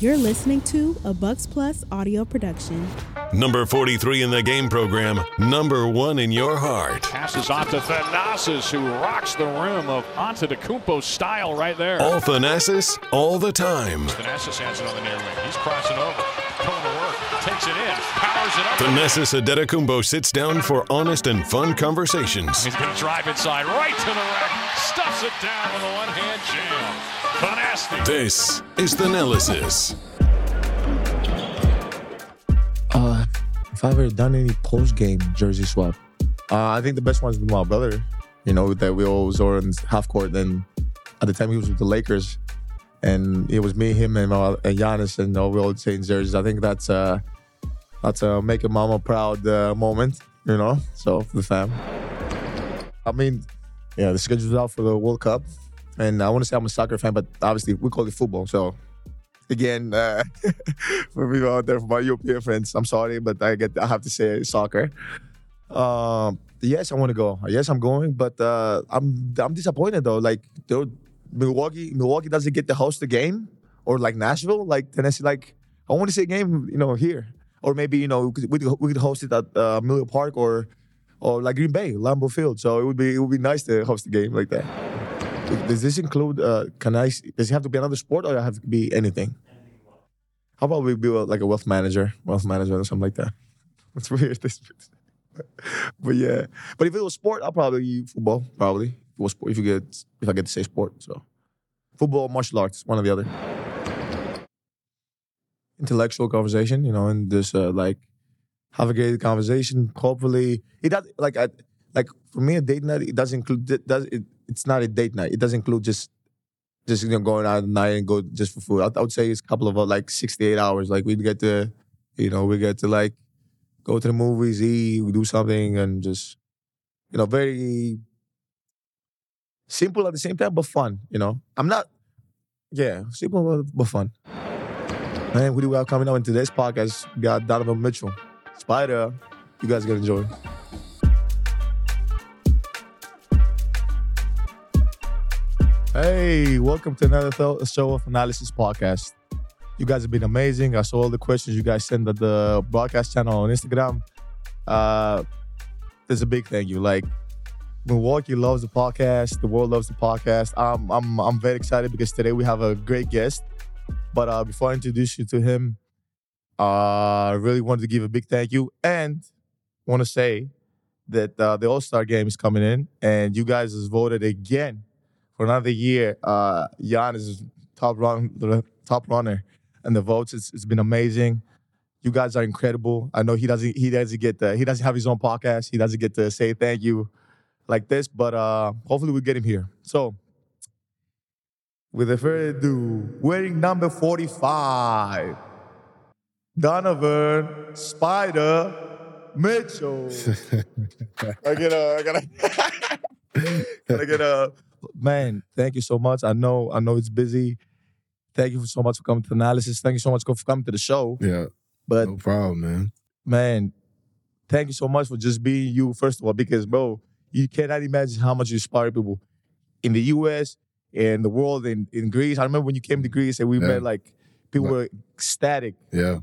You're listening to a Bucks Plus audio production. Number 43 in the game program, number one in your heart. Passes off to Thanasis, who rocks the rim of Antetokounmpo style right there. All Thanasis, all the time. Thanasis has it on the near wing. He's crossing over. Going to work. Takes it in. Powers it up. Thanasis Antetokounmpo sits down for honest and fun conversations. He's going to drive inside, right to the rack. Stuffs it down with a one-hand jam. Thanasty. This is the analysis. Uh, if I've ever done any post game jersey swap, uh, I think the best one's with my brother. You know that we always were in half court. Then at the time he was with the Lakers, and it was me, him, and, uh, and Giannis, and uh, we all changed jerseys. I think that's uh, that's a make a mama proud uh, moment. You know, so for the fam. I mean, yeah, the schedule's out for the World Cup, and I want to say I'm a soccer fan, but obviously we call it football, so again, uh, for people out there, for my European friends, I'm sorry, but I get I have to say soccer. Um, yes, I want to go. Yes, I'm going, but uh, I'm I'm disappointed though. Like Milwaukee, Milwaukee doesn't get to host the game, or like Nashville, like Tennessee. Like I want to see a game, you know, here, or maybe you know we could, we could- host it at uh, Miller Park or or like Green Bay, Lambeau Field. So it would be it would be nice to host a game like that. Does this include? Uh, can I? Does it have to be another sport, or have to be anything? How about we be like a wealth manager, wealth management, or something like that? It's weird. This, but yeah. But if it was sport, I'll probably football. Probably if sport. If you get, if I get to say sport, so football, martial arts, one or the other. Intellectual conversation, you know, and just uh, like have a great conversation. Hopefully, it does like I, like for me a date night. It does include does it, it's not a date night. It doesn't include just just you know going out at night and go just for food. I, I would say it's a couple of uh, like six to eight hours. Like we get to, you know, we get to like go to the movies, eat, we do something, and just you know very simple at the same time, but fun. You know, I'm not. Yeah, simple but- fun. Man, who do we have coming up in today's podcast? We got Donovan Mitchell, Spida. You guys gonna enjoy. Hey, welcome to another th- show of Analysis Podcast. You guys have been amazing. I saw all the questions you guys sent at the broadcast channel on Instagram. Uh, there's a big thank you. Like Milwaukee loves the podcast. The world loves the podcast. I'm I'm I'm very excited because today we have a great guest. But uh, before I introduce you to him, uh, I really wanted to give a big thank you and want to say that uh, the All Star game is coming in, and you guys has voted again for another year. Uh, Giannis is top run, top runner, and the votes. It's, it's been amazing. You guys are incredible. I know he doesn't he doesn't get the, he doesn't have his own podcast. He doesn't get to say thank you like this, but uh, hopefully we get him here. So, without further ado, wearing number forty-five, Donovan Spida Mitchell. I get a, I gotta, I get a, man. Thank you so much. I know, I know it's busy. Thank you so much for coming to Thanalysis. Thank you so much for coming to the show. Yeah, But no problem, man. man, thank you so much for just being you, first of all, because bro, you cannot imagine how much you inspire people in the US and the world in, in Greece. I remember when you came to Greece and we Yeah. met like people were ecstatic Yeah,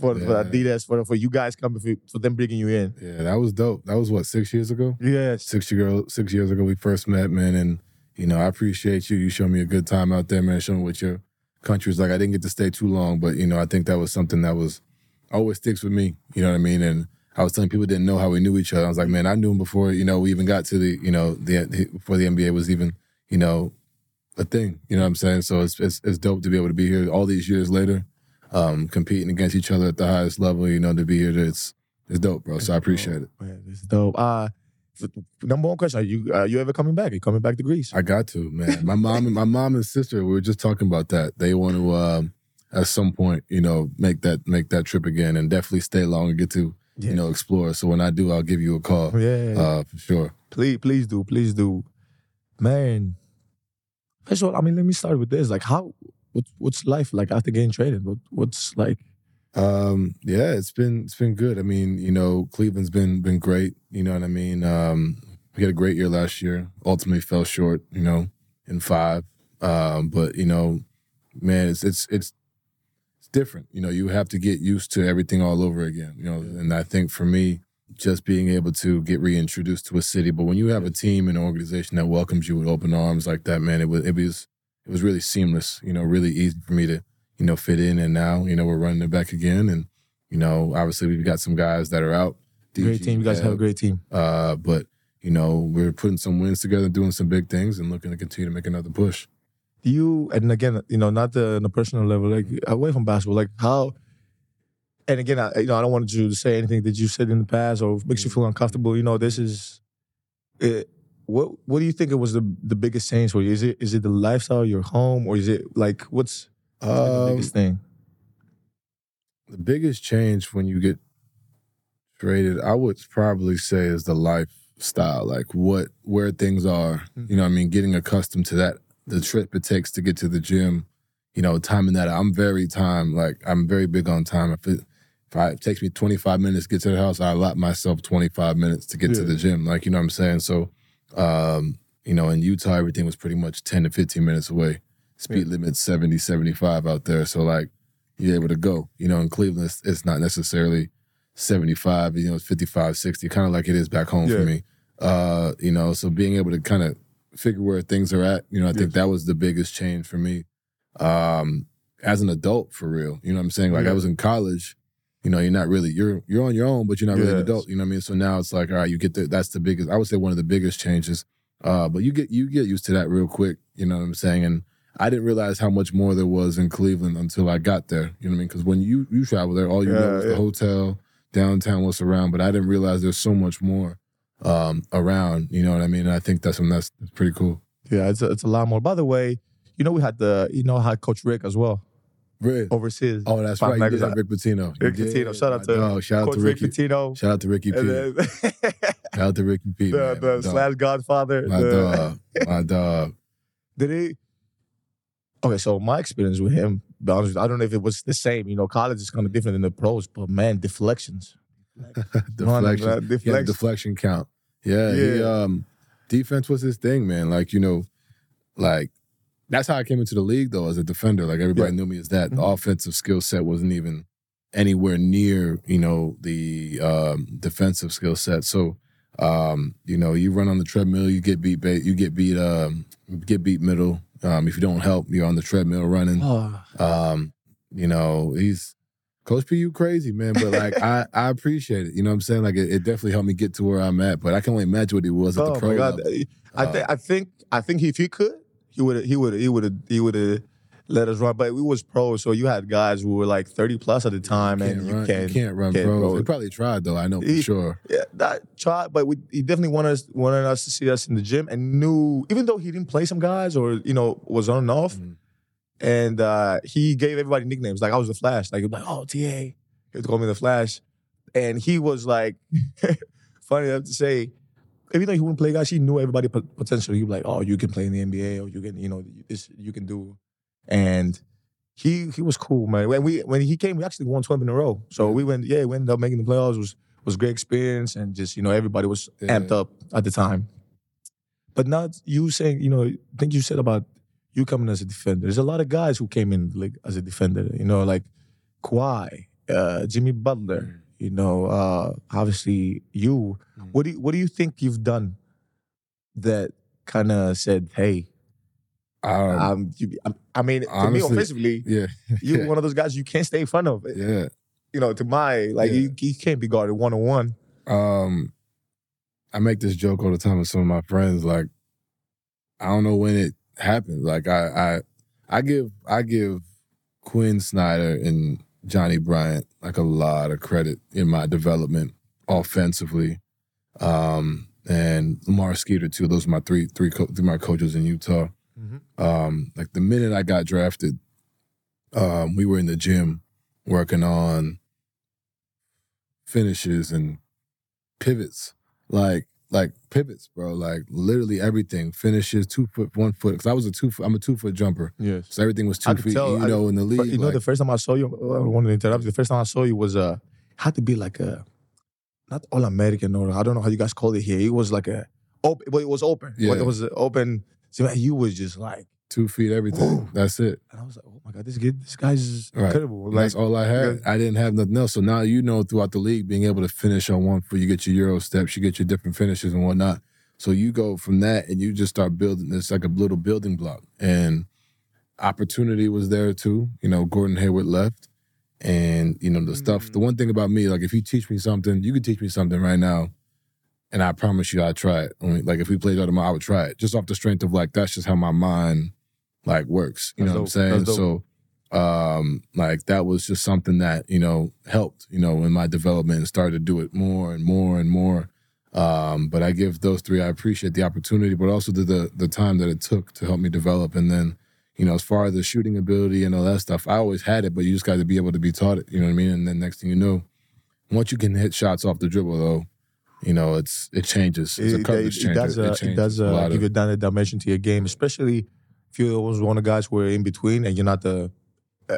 for, Yeah. for Adidas, for, for you guys coming for, for them bringing you in. yeah, that was dope. That was what six years ago. Yes. Six year six years ago we first met, man. And you know, I appreciate you. You showed me a good time out there, man. Showing what your country was like. I didn't get to stay too long, but you know, I think that was something that was always sticks with me. You know what I mean? And I was telling people didn't know how we knew each other. I was like, man, I knew him before. You know, we even got to the you know the before the NBA was even you know a thing. You know what I'm saying? So it's it's, it's dope to be able to be here all these years later, um, competing against each other at the highest level. You know, to be here, it's it's dope, bro. So I appreciate it. Man, is dope. Uh, number one question: Are you are you ever coming back? Are you coming back to Greece? I got to, man. My mom and my mom and sister, we were just talking about that. They want to um, at some point, you know, make that make that trip again and definitely stay long and get to, Yeah. you know, explore. So when I do, I'll give you a call. yeah. Uh, for sure. Please, please do, please do, man. First of all, I mean, let me start with this. Like, how, what's what's life like after getting traded? What what's like? Um, yeah, it's been it's been good. I mean, you know, Cleveland's been been great. You know what I mean? Um, we had a great year last year. Ultimately fell short, you know, in five. Um, but you know, man, it's it's it's it's different. You know, you have to get used to everything all over again. You know, and I think for me, just being able to get reintroduced to a city, but when you have a team and an organization that welcomes you with open arms like that, man, it was it was it was really seamless. You know, really easy for me to you know fit in. And now you know we're running it back again, and you know obviously we've got some guys that are out. Great team. You guys have a great team. Uh, but you know we're putting some wins together, doing some big things, and looking to continue to make another push. Do you and again, you know, not the on the personal level, like away from basketball, like how and again, I you know, I don't want you to say anything that you said in the past or makes you feel uncomfortable. You know, this is it, what what do you think it was the the biggest change for you? Is it is it the lifestyle, your home, or is it like what's the Um, biggest thing? the biggest change when you get traded, I would probably say, is the lifestyle, like what where things are. You know, what I mean, getting accustomed to that, the trip it takes to get to the gym. You know, timing that. I'm very time like I'm very big on time. If it if I, it takes me 25 minutes to get to the house, I allot myself 25 minutes to get to the gym. Like you know what I'm saying. So, um, you know, in Utah, everything was pretty much 10 to 15 minutes away. Speed limit 70, 75 out there. So like you're able to go. You know, in Cleveland, it's, it's not necessarily 75, you know, it's 55, 60, kind of like it is back home Yeah. for me. Uh, you know, so being able to kind of figure where things are at, you know, I think Yes. that was the biggest change for me. Um, as an adult, for real. You know what I'm saying? Like Yeah. I was in college, you know, you're not really you're you're on your own, but you're not really an adult. You know what I mean? So now it's like, all right, you get the that's the biggest I would say one of the biggest changes. Uh, but you get you get used to that real quick, you know what I'm saying? And I didn't realize how much more there was in Cleveland until I got there. You know what I mean? Because when you you travel there, all you know is yeah. the hotel, downtown, what's around. But I didn't realize there's so much more um, around. You know what I mean? And I think that's that's, that's pretty cool. Yeah, it's a, it's a lot more. By the way, you know we had the you know had Coach Rick as well Rick. overseas. Oh, that's Five right. You did have Rick Pitino. Rick did. Pitino. Shout out to dog. Shout out Coach to Rick Ricky. Pitino. Shout out to Ricky P. Shout out to Ricky P. the, the slash Godfather. My the- dog. My dog. Did he? Okay, so my experience with him, honest, I don't know if it was the same. You know, college is kind of different than the pros, but man, deflections. deflection. man, deflection. deflection count. Yeah, He, Yeah. um, defense was his thing, man. Like you know, like that's how I came into the league though as a defender. Like everybody Yeah. knew me as that. The Mhm. offensive skill set wasn't even anywhere near you know the um, defensive skill set. So um, you know, you run on the treadmill, you get beat. Ba- you get beat. Um, get beat middle. Um, if you don't help, you're on the treadmill running. Oh, Um, you know, he's Coach P, you crazy, man. But like I, I appreciate it. You know what I'm saying? Like it, it definitely helped me get to where I'm at. But I can only imagine what he was at oh the pro my God! level. I think I think I think if he could, he would he would he would he would have let us run. But we was pros, so you had guys who were like thirty plus at the time, You and you run, can't you can't run can't pros. They probably tried though. I know for He- sure. Yeah, that try, but we, he definitely wanted us wanted us to see us in the gym and knew even though he didn't play some guys or you know was on and off, Mhm. and uh, he gave everybody nicknames. Like I was the Flash. Like he was like, oh Ta, he would call me the Flash, and he was like, funny enough to say, even though he wouldn't play guys, he knew everybody pot- potential. He was like, oh, you can play in the NBA or you can you know this you can do, and. He he was cool, man. When we when he came, we actually won twelve in a row. So we went, yeah, we ended up making the playoffs. It was was a great experience, and just you know everybody was Yeah. amped up at the time. But not you saying, you know, I think you said about you coming as a defender. There's a lot of guys who came in like as a defender. You know, like Kawhi, uh, Jimmy Butler. You know, uh, obviously you. Mm. What do you, what do you think you've done that kind of said, hey, Um, um, you, I, I mean, to me offensively, yeah, you're one of those guys you can't stay in front of. yeah. You know, to my like, Yeah. you, you can't be guarded one on one. Um, I make this joke all the time with some of my friends. Like, I don't know when it happened. Like, I, I, I give, I give Quin Snyder and Johnny Bryant like a lot of credit in my development offensively, um, and Lamar Skeeter too. Those are my three, three, co- three my coaches in Utah. Um, like the minute I got drafted, um, we were in the gym working on finishes and pivots, like like pivots, bro. Like literally everything, finishes, two foot, one foot. Because I was a two foot, I'm a two foot jumper, Yes. so everything was two feet. tell- you I- know, in the league, you know, like, the first time I saw you, I wanted to interrupt you. The first time I saw you was uh had to be like a not all American or I don't know how you guys call it here. It was like a open, but it was open. Yeah. It was open. So you was just like two feet, everything. That's it. And I was like, oh my god, this kid, this guy's Right. incredible. Like, that's all I had. I didn't have nothing else. So now you know throughout the league, being able to finish on one foot, you get your Euro steps, you get your different finishes and whatnot. So you go from that and you just start building this like a little building block. And opportunity was there too. You know, Gordon Hayward left. And, you know, the stuff, the mm. one thing about me, like if you teach me something, you could teach me something right now. And I promise you I'd try it. I mean, like if we played other, I would try it. Just off the strength of like that's just how my mind like works. You That's know what I'm saying? So um like that was just something that you know helped you know in my development and started to do it more and more and more um but i give those three i appreciate the opportunity but also the the, the time that it took to help me develop and then you know as far as the shooting ability and all that stuff i always had it but you just got to be able to be taught it you know what i mean and then next thing you know once you can hit shots off the dribble though you know it's it changes it's a it, it, changer. does, uh, it changes does a uh, give of- you another dimension to your game, especially if you're one of the guys who are in between and you're not the uh,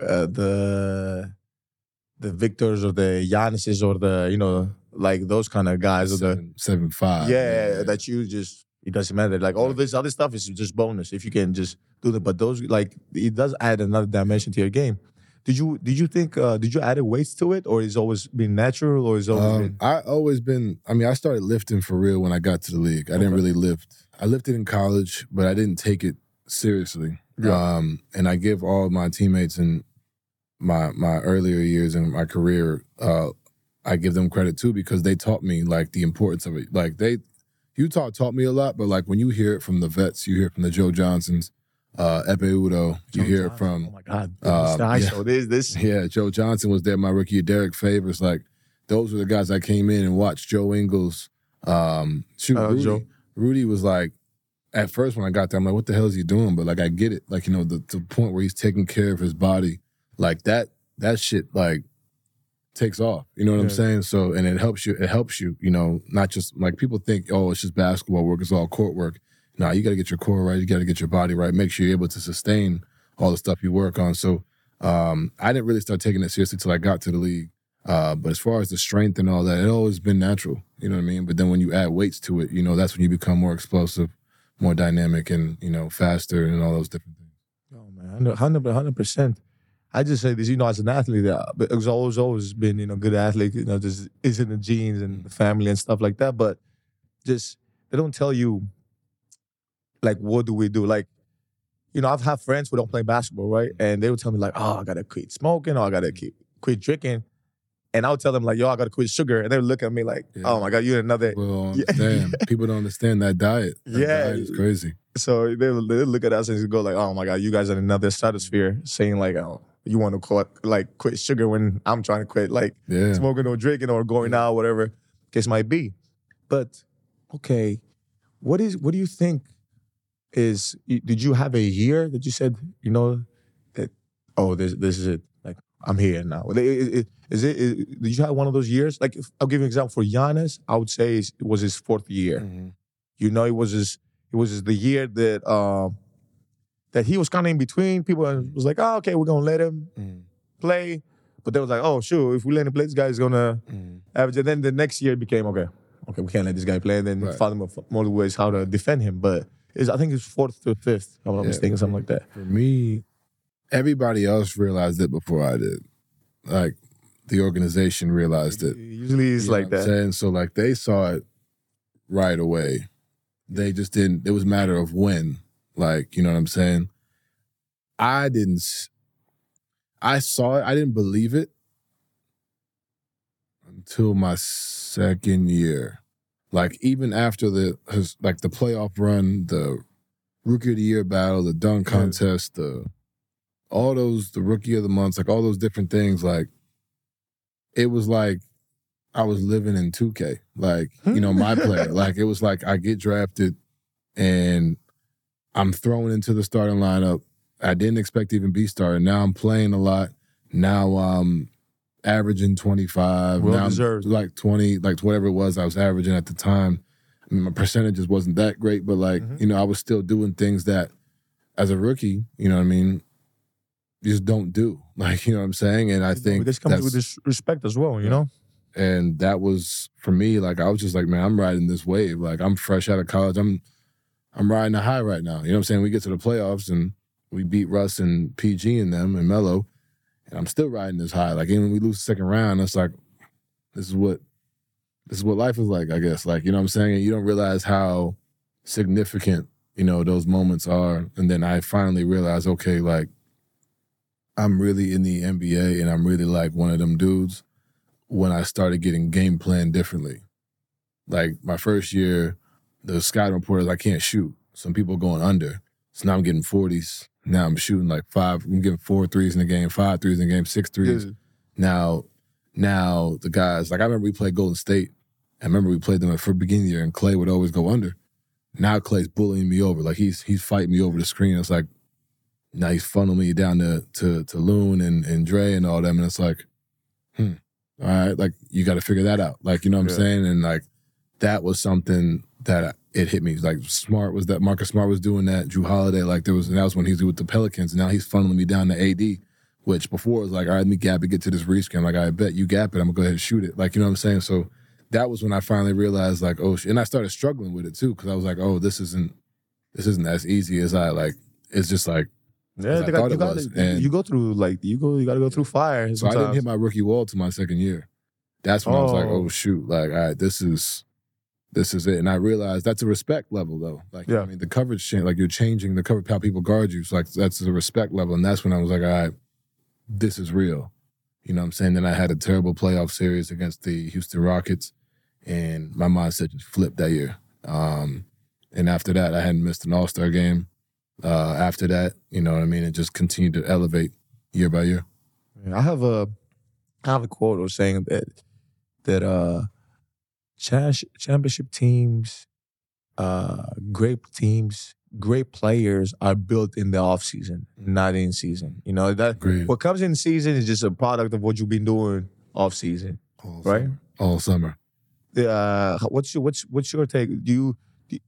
uh, the the victors or the Giannis's or the you know like those kind of guys or the seven, five yeah, that you just it doesn't matter. Like all of this other stuff is just bonus if you can just do that. But those like it does add another dimension to your game. Did you did you think uh, did you add weights to it or it's always been natural or it's always Um, been I always been. I mean, I started lifting for real when I got to the league. I didn't really lift. I lifted in college, but I didn't take it seriously. Yeah. Um, and I give all my teammates in my my earlier years in my career, uh, I give them credit too because they taught me like the importance of it. Like they, Utah taught me a lot, but like when you hear it from the vets, you hear it from the Joe Johnsons, uh, Ekpe Udoh, you hear it from oh my god Mr. yeah. This this yeah, Joe Johnson was there. My rookie. Derrick Favors, like those were the guys I came in and watched. Joe Ingles, um, shoot, Uh, Rudy. Joe. Rudy was like, at first when I got there, I'm like, what the hell is he doing? But like, I get it. Like, you know, the, the point where he's taking care of his body, like that. That shit like takes off. You know what I'm saying? So, and it helps you. It helps you. You know, not just like people think, oh, it's just basketball work. It's all court work. No, you got to get your core right. You got to get your body right. Make sure you're able to sustain all the stuff you work on. So um, I didn't really start taking it seriously till I got to the league. Uh, but as far as the strength and all that, it always been natural. You know what I mean? But then when you add weights to it, you know, that's when you become more explosive, more dynamic, and you know, faster, and all those different things. Oh man, hundred hundred percent. I just say this, you know, as an athlete, uh, it's always always been, you know, good athlete. You know, just is in the genes and the family and stuff like that. But just they don't tell you, like, what do we do? Like, you know, I've had friends who don't play basketball, right? Mm-hmm. And they would tell me like, oh, I gotta quit smoking, or I gotta mm-hmm. keep quit drinking. And I would tell them like, yo, I gotta quit sugar, and they would look at me like, Yeah. oh my god, you're another. Yeah. understand. People don't understand that diet. That Yeah. diet is crazy. So they they look at us and go like, "Oh my god, you guys are in another stratosphere." Saying like, "Oh, you want to quit like quit sugar when I'm trying to quit like Yeah. smoking or drinking or going out, whatever case might be." But okay, what is what do you think is? Did you have a year that you said you know that? Oh, this this is it. Like I'm here now. I- I- I- Is it? is- Did you have one of those years? Like if, I'll give you an example for Giannis. I would say it was his fourth year. Mhm. You know, it was his it was the year that um that he was kind of in between. People was like, oh, okay, we're gonna let him Mhm. play. But they was like, oh, sure, if we let him play, this guy's gonna Mhm. average. And then the next year it became okay, okay, we can't let this guy play. And then Right. found him more ways how to defend him. But it's, I think it's fourth to fifth, if I'm not Yeah. mistaken, something like that. For me, everybody else realized it before I did. Like the organization realized it. Usually it's You like that. saying? So like they saw it right away. They just didn't. It was a matter of when. Like you know what I'm saying. I didn't. I saw it. I didn't believe it until my second year. Like even after the his, like the playoff run, the rookie of the year battle, the dunk contest, the all those the rookie of the months, like all those different things. Like it was like I was living in 2K. Like, you know, my player. Like it was like I get drafted and I'm thrown into the starting lineup. I didn't expect to even be starting. Now I'm playing a lot. Now I'm averaging 25. Well now I'm deserved. like 20, like whatever it was I was averaging at the time. I mean, my percentages wasn't that great, but like, Mhm. you know, I was still doing things that as a rookie, you know what I mean, you just don't do. Like, you know what I'm saying? And I think this comes with this respect as well, you Yeah. know. and that was for me like i was just like man i'm riding this wave like i'm fresh out of college i'm I'm riding a high right now. You know what I'm saying? We get to the playoffs and we beat Russ and PG and them and Melo, and I'm still riding this high. Like even when we lose the second round, it's like this is what this is what life is like. I guess like you know what I'm saying. And you don't realize how significant you know those moments are. And then I finally realized, okay, like I'm really in the NBA and I'm really like one of them dudes when I started getting game plan differently. Like my first year, the scouting reporters, I can't shoot. Some people going under. So now I'm getting 40s. Now I'm shooting like five. I'm getting four threes in the game, five threes in the game, six threes. Now, now the guys, like I remember we played Golden State. I remember we played them at the beginning of the year and Clay would always go under. Now Clay's bullying me over. Like he's he's fighting me over the screen. It's like now he's funneling me down to to to Loon and, and Dre and all them. And it's like, hmm. All right, like you got to figure that out. Like you know what I'm saying, and like that was something that I- it hit me. Like Smart was that Marcus Smart was doing that. Jrue Holiday, like there was, and that was when he was with the Pelicans. And now he's funneling me down to AD, which before was like, all right, let me gap it, get to this reskin. Like I bet you gap it, I'm gonna go ahead and shoot it. Like you know what I'm saying. So that was when I finally realized, like, oh, and I started struggling with it too, because I was like, oh, this isn't, this isn't as easy as I like. It's just like Yeah, I they thought got, you, it got was, to and- you go through like you go you got to go through fire. So I didn't hit my rookie wall to my second year. That's when I was like, Oh. oh shoot, like all right, this is this is it. And I realized that's a respect level though. Like Yeah. I mean the coverage change, like you're changing the cover how people guard you. So like that's the respect level. And that's when I was like, all right, this is real. You know what I'm saying? Then I had a terrible playoff series against the Houston Rockets and my mindset just flipped that year. Um and after that I hadn't missed an all-star game. Uh after that, you know what I mean? It just continued to elevate year by year. I have a I have a quote or saying that that uh championship teams, uh great teams, great players are built in the off season, not in season. You know that Agreed. what comes in season is just a product of what you've been doing off season, All right? summer. All summer. Uh, what's your what's what's your take? Do you? do-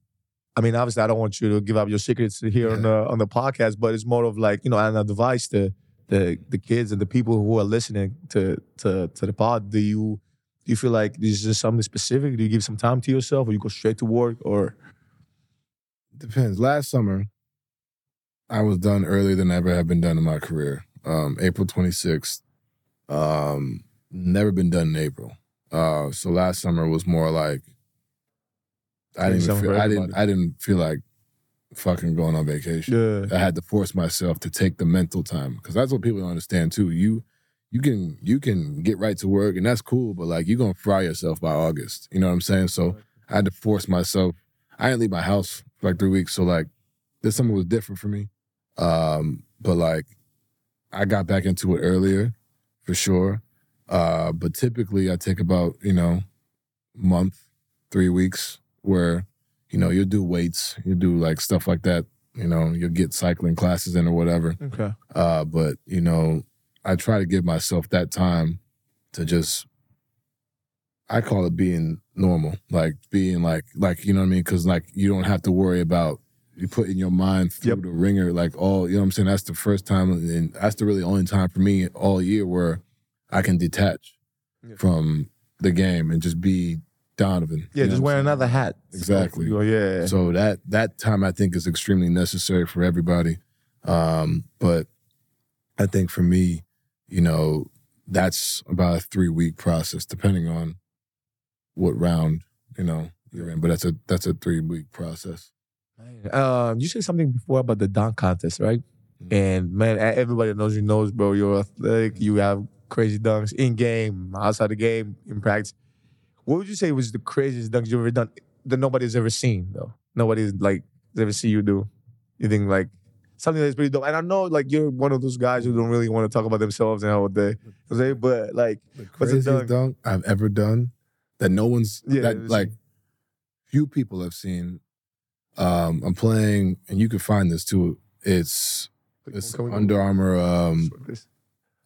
I mean, obviously, I don't want you to give up your secrets here on the on the podcast, but it's more of like you know, an advice to the the kids and the people who are listening to to to the pod. Do you do you feel like this is something specific? Do you give some time to yourself, or you go straight to work, or Depends. Last summer, I was done earlier than I ever have been done in my career. Um, April 26th. Um, never been done in April. Uh, so last summer was more like I didn't feel, I didn't. I didn't feel like fucking going on vacation. yeah, I had to force myself to take the mental time because that's what people don't understand too. You you can you can get right to work and that's cool, but like you're gonna fry yourself by August. You know what I'm saying? So I had to force myself. I didn't leave my house for like three weeks, so like this summer was different for me. Um, but like I got back into it earlier for sure. Uh, but typically I take about you know month, three weeks where you know you'll do weights, you'll do like stuff like that you know, you'll get cycling classes in or whatever. okay, Uh, but you know, I try to give myself that time to just I call it being normal, like being like like you know what I mean, because like you don't have to worry about you putting your mind through Yep. the ringer, like all you know what I'm saying. That's the first time, and that's the really only time for me all year where I can detach Yeah. from the game and just be Donovan. yeah, just wear saying? another hat. Exactly. So, yeah, So that that time I think is extremely necessary for everybody. Um, but I think for me, you know, that's about a three week process, depending on what round you know you're in. But that's a that's a three week process. Um, you said something before about the dunk contest, right? Mhm. And man, everybody knows you knows, bro. You're athletic. You have crazy dunks in game, outside the game, in practice. What would you say was the craziest dunk you've ever done that nobody's ever seen though? Nobody's like ever see you do. You think like something that's pretty dope. And I know like you're one of those guys who don't really want to talk about themselves and how they, they but like The What's craziest dunk? dunk? I've ever done that no one's Yeah, that like few people have seen. Um, I'm playing, and you can find this too. It's it's Under Armour. Um.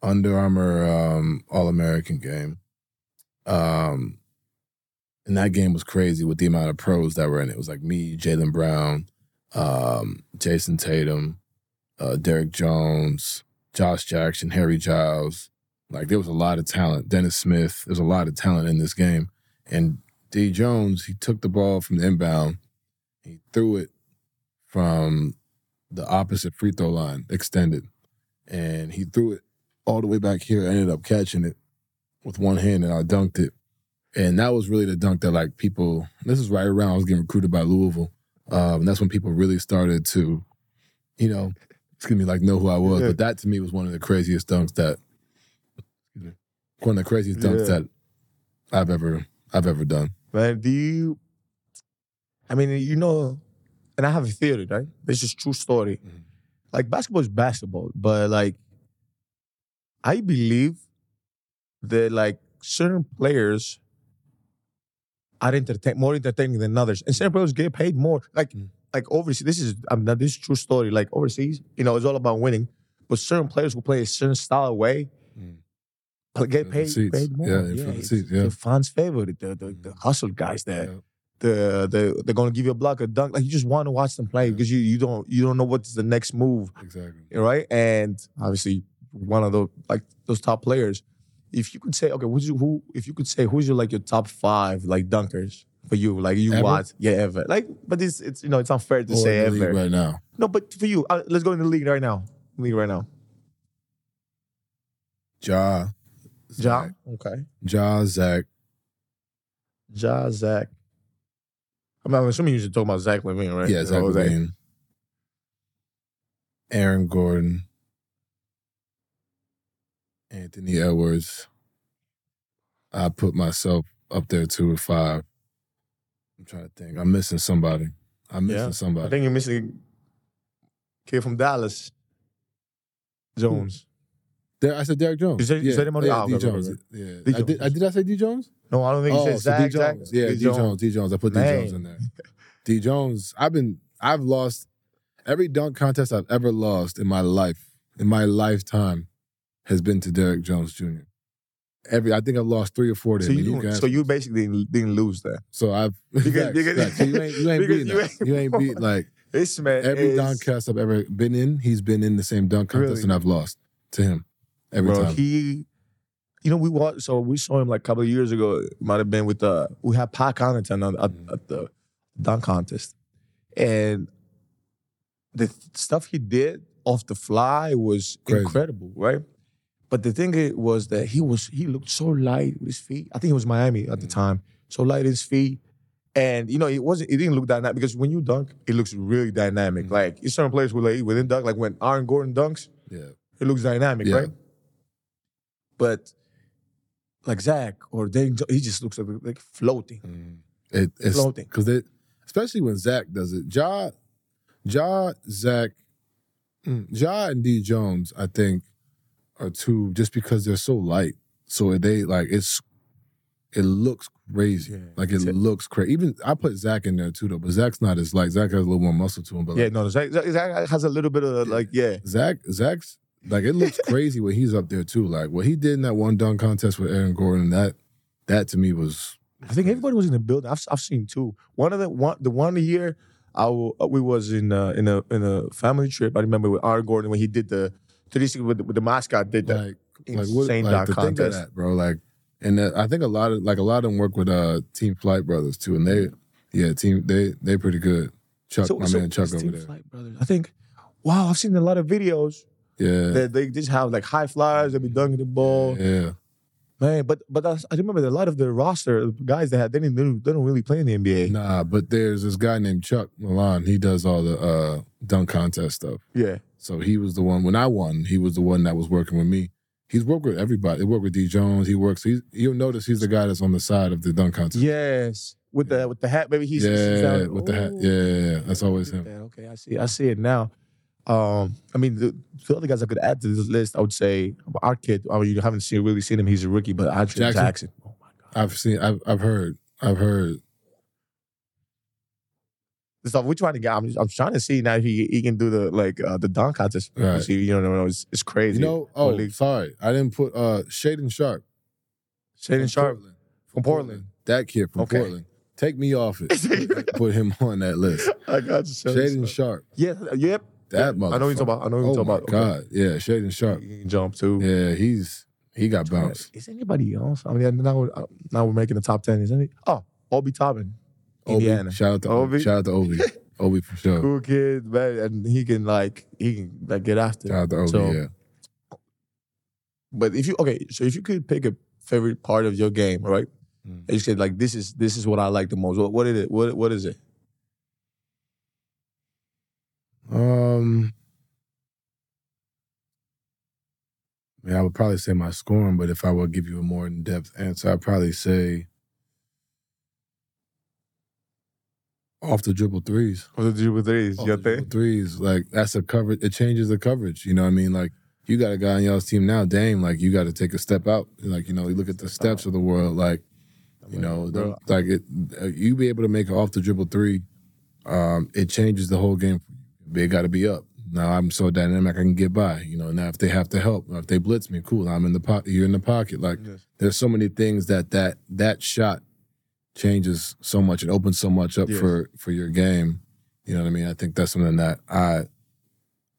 Under Armour um, All American game. Um, and that game was crazy with the amount of pros that were in it. It was like me, Jaylen Brown, um, Jayson Tatum, uh, Derrick Jones, Josh Jackson, Harry Giles. Like there was a lot of talent. Dennis Smith. There's a lot of talent in this game. And D Jones, he took the ball from the inbound, he threw it from the opposite free throw line, extended, and he threw it all the way back here. I ended up catching it with one hand, and I dunked it. And that was really the dunk that like people. This is right around I was getting recruited by Louisville. Um, and that's when people really started to, you know, excuse me, like know who I was. Yeah. But that to me was one of the craziest dunks that, one of the craziest dunks Yeah. that I've ever I've ever done. Man, do you? I mean, you know, and I have a theory, right? This is true story. Mhm. Like basketball is basketball, but like, I believe that like certain players are entertain more entertaining than others, and certain players get paid more. Like, Mm. Like overseas, this is I'm mean, this is true story. Like overseas, you know, it's all about winning, but certain players who play a certain style of way. Mm. Get paid, paid more. Yeah, it's- seats, yeah. The fans' favorite, the, the, the hustle guys that Yeah. the the they're gonna give you a block, a dunk. Like you just want to watch them play Yeah. because you you don't you don't know what's the next move, Exactly. right? And obviously one of the like those top players. If you could say, okay, who's you, who? If you could say, who's your like your top five like dunkers for you? Like you Ever? watch, yeah, ever. Like, but it's it's you know it's unfair to Or say in the ever. right now. No, but for you, uh, let's go in the league right now. League right now. Ja, Ja, okay. Ja, Zach. Ja, Zach. I'm assuming you should talk about Zach LaVine, right? Yeah, Zach LaVine. Aaron Gordon. Anthony Edwards. I put myself up there too with five. I'm trying to think. I'm missing somebody. I'm missing Yeah. somebody. I think you're missing a kid from Dallas, Jones. I said Derrick Jones. You said- you said him on- yeah, oh, D okay, okay, Jones. okay. Yeah. Did, I did I say D Jones? No, I don't think Oh, you said so Zach. D Zach. Jones. Yeah, D. D Jones. D Jones. I put D Jones in there. D Jones. I've been. I've lost every dunk contest I've ever lost in my life, in my lifetime, has been to Derrick Jones Jr. Every. I think I've lost three or four. To So him, you, and so you basically didn't, lose that. So I've. Because- because-. So you ain't. You ain't beat you ain't- You ain't beat like This man every is, dunk contest I've ever been in. He's been in the same dunk contest, Really? and I've lost to him every bro. time. He, you know, we watched. So we saw him like a couple of years ago. It might have been with the we had Pat Connaughton on, at, Mm-hmm. at the dunk contest, and the th- stuff he did off the fly was Crazy. incredible, right? But the thing was that he was he looked so light with his feet. I think it was Miami at the Mm. time. So light his feet. And you know, it wasn't it didn't look dynamic because when you dunk, it looks really dynamic. Mhm. Like it's certain players who like within dunk, like when Aaron Gordon dunks, yeah. it looks dynamic, Yeah. right? But like Zach or Dane, he just looks like, like floating. Mm. It, it's Floating. because they, especially when Zach does it. Ja, Ja, Zach, mm, Ja, and D Jones, I think, are two just because they're so light. So they like it's, it looks crazy. Yeah. Like it looks crazy. Even I put Zach in there too though, but Zach's not as light. Zach has a little more muscle to him. But Yeah, like, no, Zach, Zach, has a little bit of like, yeah. Zach, Zach's like it looks crazy when he's up there too. Like what he did in that one dunk contest with Aaron Gordon, that that to me was. I think everybody was in the building. I've, I've seen two. One of the one the one year I we was in uh, in a in a family trip. I remember with Aaron Gordon when he did the 360 with the, with the mascot did that. like like what insane like dunk to think of contest. that, bro. Like, and uh, I think a lot of like a lot of them work with uh Team Flight Brothers too, and they yeah team they they pretty good. Chuck, my man Chuck it's over Team there. Flight Brothers. I think. Wow, I've seen a lot of videos Yeah, that they just have like high flyers. They be dunking the ball. yeah, Man, but but that's, I remember a lot of the roster guys that had they didn't they don't, really play in the NBA. nah. But there's this guy named Chuck Milan. He does all the uh dunk contest stuff. Yeah, So he was the one when I won. He was the one that was working with me. He's worked with everybody. He worked with D Jones. He works. He's you'll notice he's the guy that's on the side of the dunk contest. yes, with the with the hat, maybe he's he's yeah, down- with the hat. Yeah, yeah, yeah. that's always him. Yeah, okay, I see. I see it now. Um, I mean, the, the other guys I could add to this list, I would say our kid. I mean, you haven't seen really seen him. He's a rookie, but Andre Jackson. Jackson. Oh my god. I've seen. I've I've heard. I've heard. So we're trying to get. I'm, I'm trying to see now if he he can do the like uh, the dunk contest. Right. See, you know, it's, it's crazy. You know. Oh, League. sorry, I didn't put uh Shaedon Sharpe. Shaedon Sharpe Portland. from Portland. That kid from Okay. Portland. Take me off it. put him on that list. I got you. Shaedon Sharpe. Yeah. Yep. That I know you're talking about. I know what Oh talking about. God. Yeah, Shaedon Sharpe. He can jump too. Yeah, he's he got bounced. Is anybody else? I mean, now we're, now we're making the top ten. Is any? Oh, Obi Toppin, Obi, Shout out to Obi. Shout out to Obi. Obi for sure. cool kid, man, and he can like he can like get after. Shout out to Obi, So- yeah. But if you okay, so if you could pick a favorite part of your game, right? Mm. And you said like this is this is what I like the most. What what is it? What what is it? Um, yeah, I would probably say my scoring, but if I were to give you a more in depth answer, I'd probably say off the dribble threes. Did you with threes? Off the dribble thing? threes, like that's a coverage. It changes the coverage. You know what I mean? Like you got a guy on y'all's team now, Dame. Like you got to take a step out. Like you know, you look at the steps of the world. Like you know, the, like it, uh, you be able to make an off the dribble three. Um, it changes the whole game. They got to be up. Now I'm so dynamic, I can get by. You know, now if they have to help, if they blitz me, cool. I'm in the pocket. You're in the pocket. Like Yes. there's so many things that that that shot changes so much. It opens so much up Yes. for for your game. You know what I mean? I think that's something that I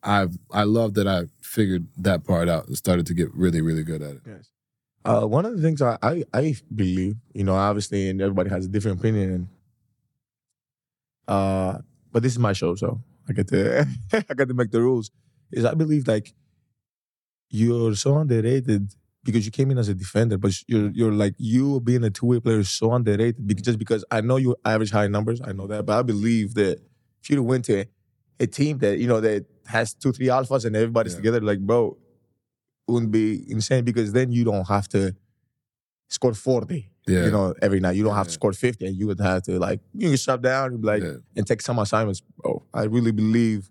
I've I love that I figured that part out and started to get really really good at it. Yes. Uh, one of the things I, I I believe, you know, obviously, and everybody has a different opinion. Uh, but this is my show, so I get to I get to make the rules. Is I believe like you're so underrated because you came in as a defender, but you're you're like you being a two way player is so underrated because just because I know you average high numbers, I know that, but I believe that if you went to a team that you know that has two three alphas and everybody's Yeah. together, like bro, wouldn't be insane because then you don't have to score forty, Yeah. you know, every night. You don't have to score fifty, and you would have to like you can shut down and be like and take some assignments, bro. I really believe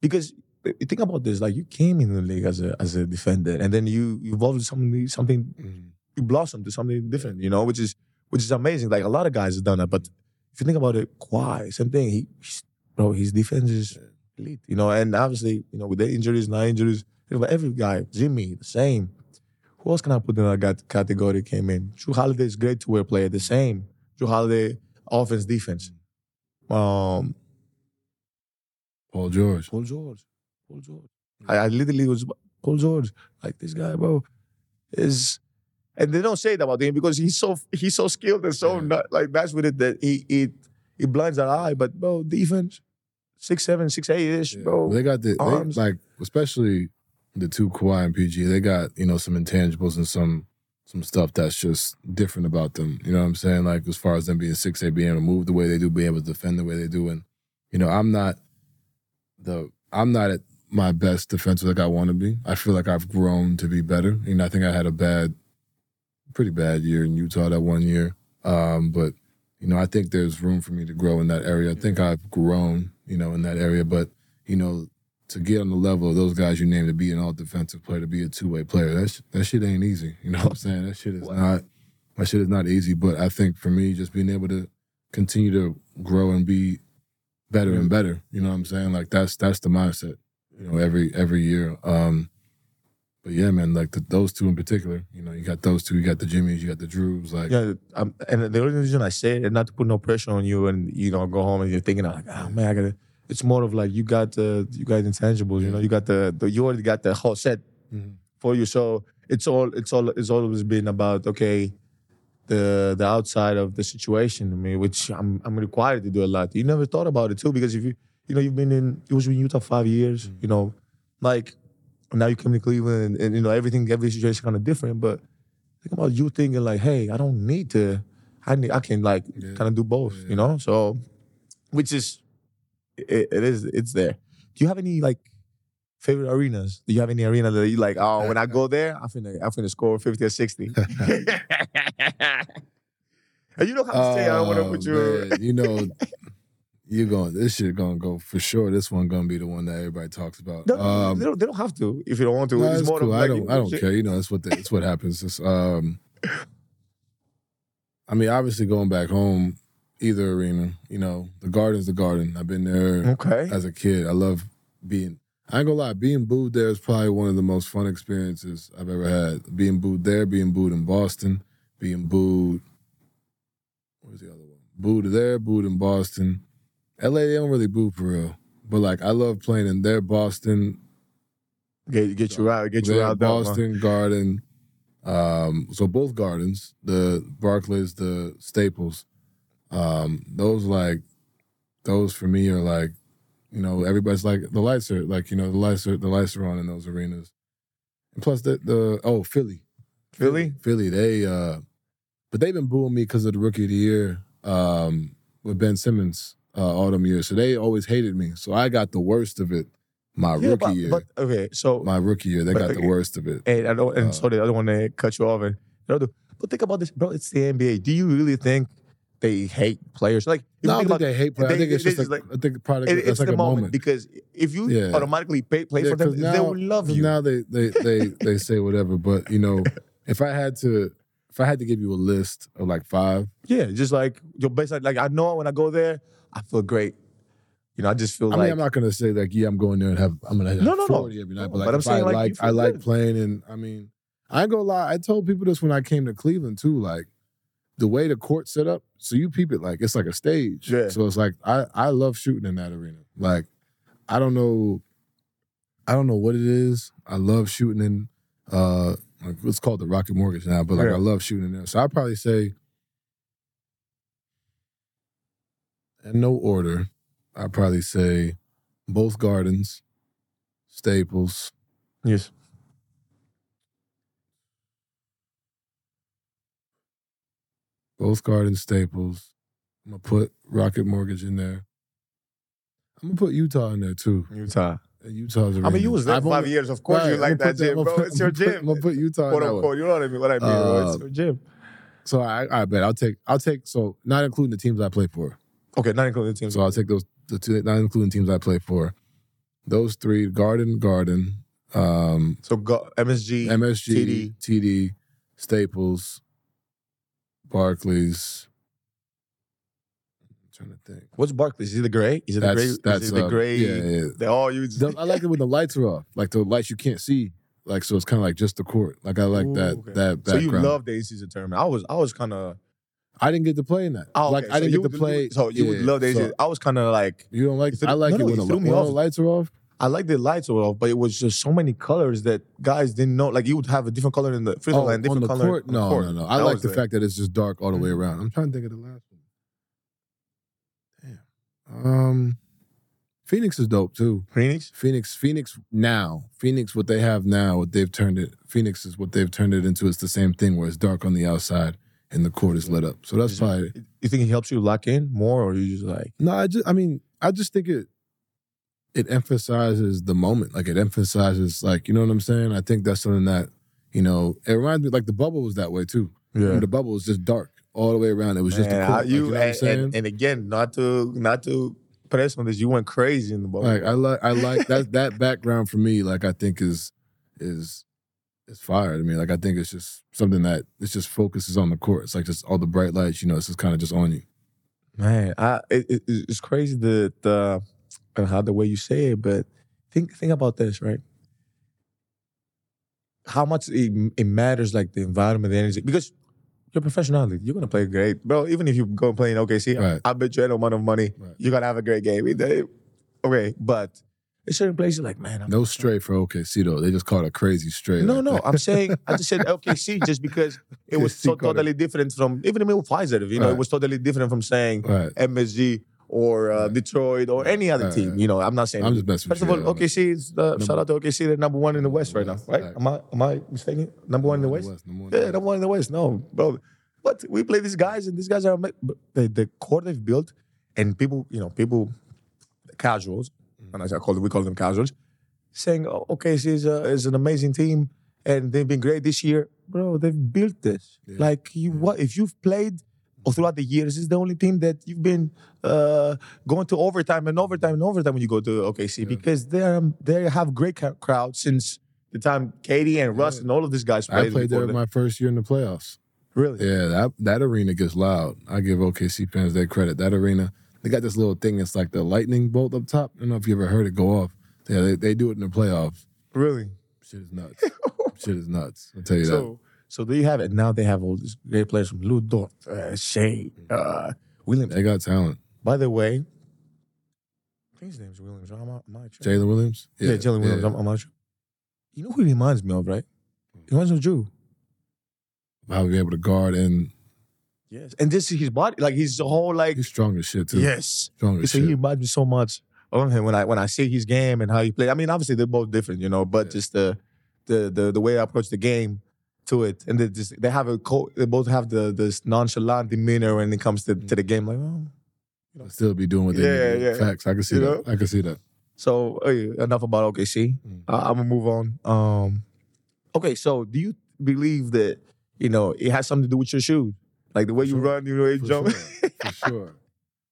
because you think about this, like you came in the league as a as a defender, and then you you evolved to something something Mhm. you blossomed to something different, you know, which is which is amazing. Like a lot of guys have done that, but if you think about it, Kawhi, same thing. He, he's, bro, his defense is elite, you know, and obviously, you know, with the injuries, not injuries, but every guy, Jimmy, the same. Who else can I put in that cat- category? Came in. Jrue Holiday is great two-way player, the same. Jrue Holiday, offense, defense. Um, Paul George. Paul George. Paul George. I, I literally was Paul George. Like this guy, bro, is and they don't say that about him because he's so he's so skilled and so Yeah. not like that's with it that he it he blinds our eye. But bro, defense, six seven, six eight ish, Yeah. bro. They got the they, like especially the two Kawhi and PG. They got you know some intangibles and some some stuff that's just different about them. You know what I'm saying? Like as far as them being six eight, being able to move the way they do, being able to defend the way they do, and you know I'm not the I'm not at my best defensive like I want to be. I feel like I've grown to be better. You know I think I had a bad, pretty bad year in Utah that one year, um, but. You know, I think there's room for me to grow in that area. I think I've grown, you know, in that area. But you know, to get on the level of those guys you named to be an all defensive player, to be a two way player, that sh- that shit ain't easy. You know what I'm saying? That shit is not that shit is not easy. But I think for me, just being able to continue to grow and be better and better, you know what I'm saying? Like that's that's the mindset, you know, every every year. Um, but yeah, man, like the, those two in particular, you know, you got those two, you got the Jimmys, you got the Drews, like Yeah, um, and the only reason I say it, and not to put no pressure on you, and you know, go home and you're thinking like, oh man, I gotta. It's more of like you got the you got intangibles, you know, you got the, the you already got the whole set Mhm. for you. So it's all it's all it's always been about okay, the the outside of the situation. I mean, which I'm I'm required to do a lot. You never thought about it too, because if you you know you've been in you was in Utah five years, you know, like now you come to Cleveland and, and you know everything every situation kind of different, but think about you thinking like, hey, I don't need to. I need, I can like Yeah. kind of do both, Yeah. you know. So, which is, it, it is, it's there. Do you have any like favorite arenas? Do you have any arena that you like? Oh, when I go there, I'm finna, I'm finna score fifty or sixty. and you don't have to say I don't want to Oh, put you. man, you know, you're going. This shit gonna go for sure. This one gonna be the one that everybody talks about. No, Um, they, don't, they don't have to if you don't want to. no, it's more cool. of I don't. I don't shit. care. You know, that's what the, it's what happens. It's, um, I mean, obviously going back home, either arena. You know, the Garden's the Garden. I've been there Okay. as a kid. I love being. I ain't gonna lie, being booed there is probably one of the most fun experiences I've ever had. Being booed there, being booed in Boston, being booed. Where's the other one? Booed there, booed in Boston. LA, they don't really boo for real. But like, I love playing in their Boston, Get, get you out. Get you out. Boston Garden. Um, so both gardens, the Barclays, the Staples, um, those like those for me are like, you know, everybody's like the lights are like, you know, the lights are the lights are on in those arenas. And plus the the oh Philly, Philly? Philly, they uh, but they've been booing me because of the rookie of the year um with Ben Simmons uh, all them years. So they always hated me. So I got the worst of it my Yeah, rookie but, year. but okay, so my rookie year, they but got the worst of it. and I don't, and Uh, so the other one they cut you off and. But think about this, bro. It's the NBA. Do you really think they hate players? Like, No, I think don't think about- they hate players. I think it's they just like, like- I think probably it- that's it's like the a moment, moment. because if you Yeah. automatically pay, play Yeah, for them, 'cause they now- will love you. Now they they they they say whatever, but you know, if I had to if I had to give you a list of like five, yeah, just like your best. Like I know when I go there, I feel great. You know, I just feel I like mean, I'm not gonna say like, yeah, I'm going there and have I'm gonna have No, no, no. 40 every night, No, but like but I'm saying, I like, like, I like playing, and I mean, I ain't gonna lie. I told people this when I came to Cleveland too. Like the way the court set up, so you peep it like it's like a stage. Yeah. So it's like I I love shooting in that arena. Like I don't know, I don't know what it is. I love shooting in. uh like, It's called the Rocket Mortgage now, but like Yeah. I love shooting in there. So I'd probably say, in no order, I'd probably say both gardens, Staples, yes. Both Garden Staples. I'm gonna put Rocket Mortgage in there. I'm gonna put Utah in there too. Utah. Uh, Utah's. I mean, you was there I've five years. Of course, Right, you like that gym, bro. It's your gym. I'm gonna put Utah in quote unquote. You know what I mean? What I mean, bro. It's Uh, your gym. So I, I bet I'll take I'll take so not including the teams I play for. Okay, not including the teams. So I'll take those the two not including teams I play for. Those three: Garden, Garden, um, So go, MSG, MSG, TD, TD, Staples, Barclays. I'm trying to think. What's Barclays? Is it the gray? Is it the gray? that's is it the uh, gray? Yeah, yeah. They all use. The- I like it when the lights are off, like the lights you can't see. Like so, it's kind of like just the court. Like I like that Ooh, okay. that So background. you love the in-season tournament. I was, I was kind of. I didn't get to play in that. Oh, like okay. I So didn't you get to would- play. So you would yeah, love the so. I was kind of like, You don't like? Threw- I like no, it no, when the, threw when off. the lights are off. I like the lights were off, but it was just so many colors that guys didn't know. Like you would have a different color in the free throw Oh, line, on different the color court? on the No, court. no, no. I That like the fact that it's just dark all the way Mhm. around. I'm trying to think of the last one. Damn. Um, Phoenix is dope too. Phoenix. Phoenix, Phoenix now, Phoenix, what they have now, what they've turned it. Phoenix is what they've turned it into. It's the same thing where it's dark on the outside and the court is lit up. So that's probably You think it helps you lock in more, or you just like? no. I just, I mean, I just think it it emphasizes the moment. Like it emphasizes, like you know what I'm saying. I think that's something that you know. It reminds me like the bubble was that way too. Yeah. The bubble was just dark all the way around. It was just Man, a how court. you, like, you know what I'm and, saying? and, and again, not to not to press on this, you went crazy in the bubble. like I like I like that that background for me. Like I think is is is fire to me. Like I think it's just something that it just focuses on the court. It's like just all the bright lights. You know, it's just kind of just on you. Man, I it, it, it's crazy that. the uh, how the way you say it, but think think about this, right? How much it, it matters, like the environment, the energy, because you're a. You're gonna play great, bro. Even if you go and play in OKC, Right. I bet you any amount of money, Right. you're gonna have a great game. Okay, but there's certain places like, man, I'm No straight for OKC though. They just called it a crazy straight. No, like no. I'm saying I just said OKC just because it was so called it- totally different from even with Fiserv. You know, it was totally different from saying Right. MSG or uh. Detroit or any other team. You know, I'm not saying. I'm just messing First of all, OKC is uh, shout out to OKC. They're number one in the West right now, right? Right. Am I am I mistaken? Number one in the West. number one Yeah, number one in the West. No, bro. But we play these guys, and these guys are the the core they've built, and people, you know, people, casuals, Mm. and I call them, we call them casuals, saying, oh, "OKC is a, is an amazing team, and they've been great this year, bro. They've built this. Yeah. Like you, what if you've played?" Or throughout the years, is the only team that you've been uh, going to overtime and overtime and overtime when you go to OKC because they are, they have great ca- crowd since the time KD and Russ Yeah. and all of these guys played. I played. there them. my first year in the playoffs. Really? Yeah, that that arena gets loud. I give OKC fans their credit. That arena, they got this little thing. It's like the lightning bolt up top. I don't know if you ever heard it go off. Yeah, they, they do it in the playoffs. Really? Shit is nuts. Shit is nuts. I'll tell you that. So, there you have it. Now they have all these great players from Lu Dort, uh, Shai, uh, Williams. They got talent. By the way, I think his name's Williams. I'm not, I'm not sure. Jalen Williams. yeah, Jalen Williams. I'm, I'm not sure. You know who he reminds me of, right? He reminds me of Jrue. How we able to guard and Yes, and this is his body, like he's his whole like He's strong as shit too. yes. strong as So shit. he reminds me so much of him when I when I see his game and how he play. I mean, obviously they're both different, you know, but Yeah. just the the the the way I approach the game to it, and they just they have a co- they both have the this nonchalant demeanor when it comes to, to the game. Like, oh. They'll still be doing what they Yeah, do. yeah. Facts. I can see You that. I can see that. so hey, enough about OKC. Mm. Uh, I'm gonna move on. Um, okay, so do you believe that you know it has something to do with your shoes, like the way you run, you know, you jump? sure. For sure.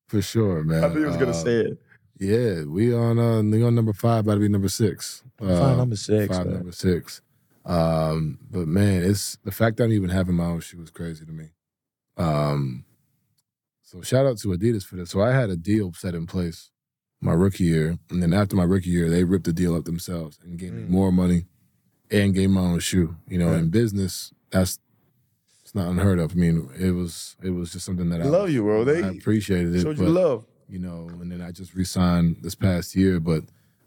For sure, man. I think he was gonna Uh, say it. Yeah, we on uh we on number five, about to be number six. Uh, Five number six. five man. number six. Um, but man, it's the fact that I'm even having my own shoe is crazy to me. Um, so shout out to Adidas for this. So I had a deal set in place my rookie year, and then after my rookie year, they ripped the deal up themselves and gave me Mm. more money and gave my own shoe. You know, Yeah. in business, that's it's not unheard of. I mean, it was it was just something that I Love you, bro. They I appreciated it. showed you love. you know, and then I just re-signed this past year. But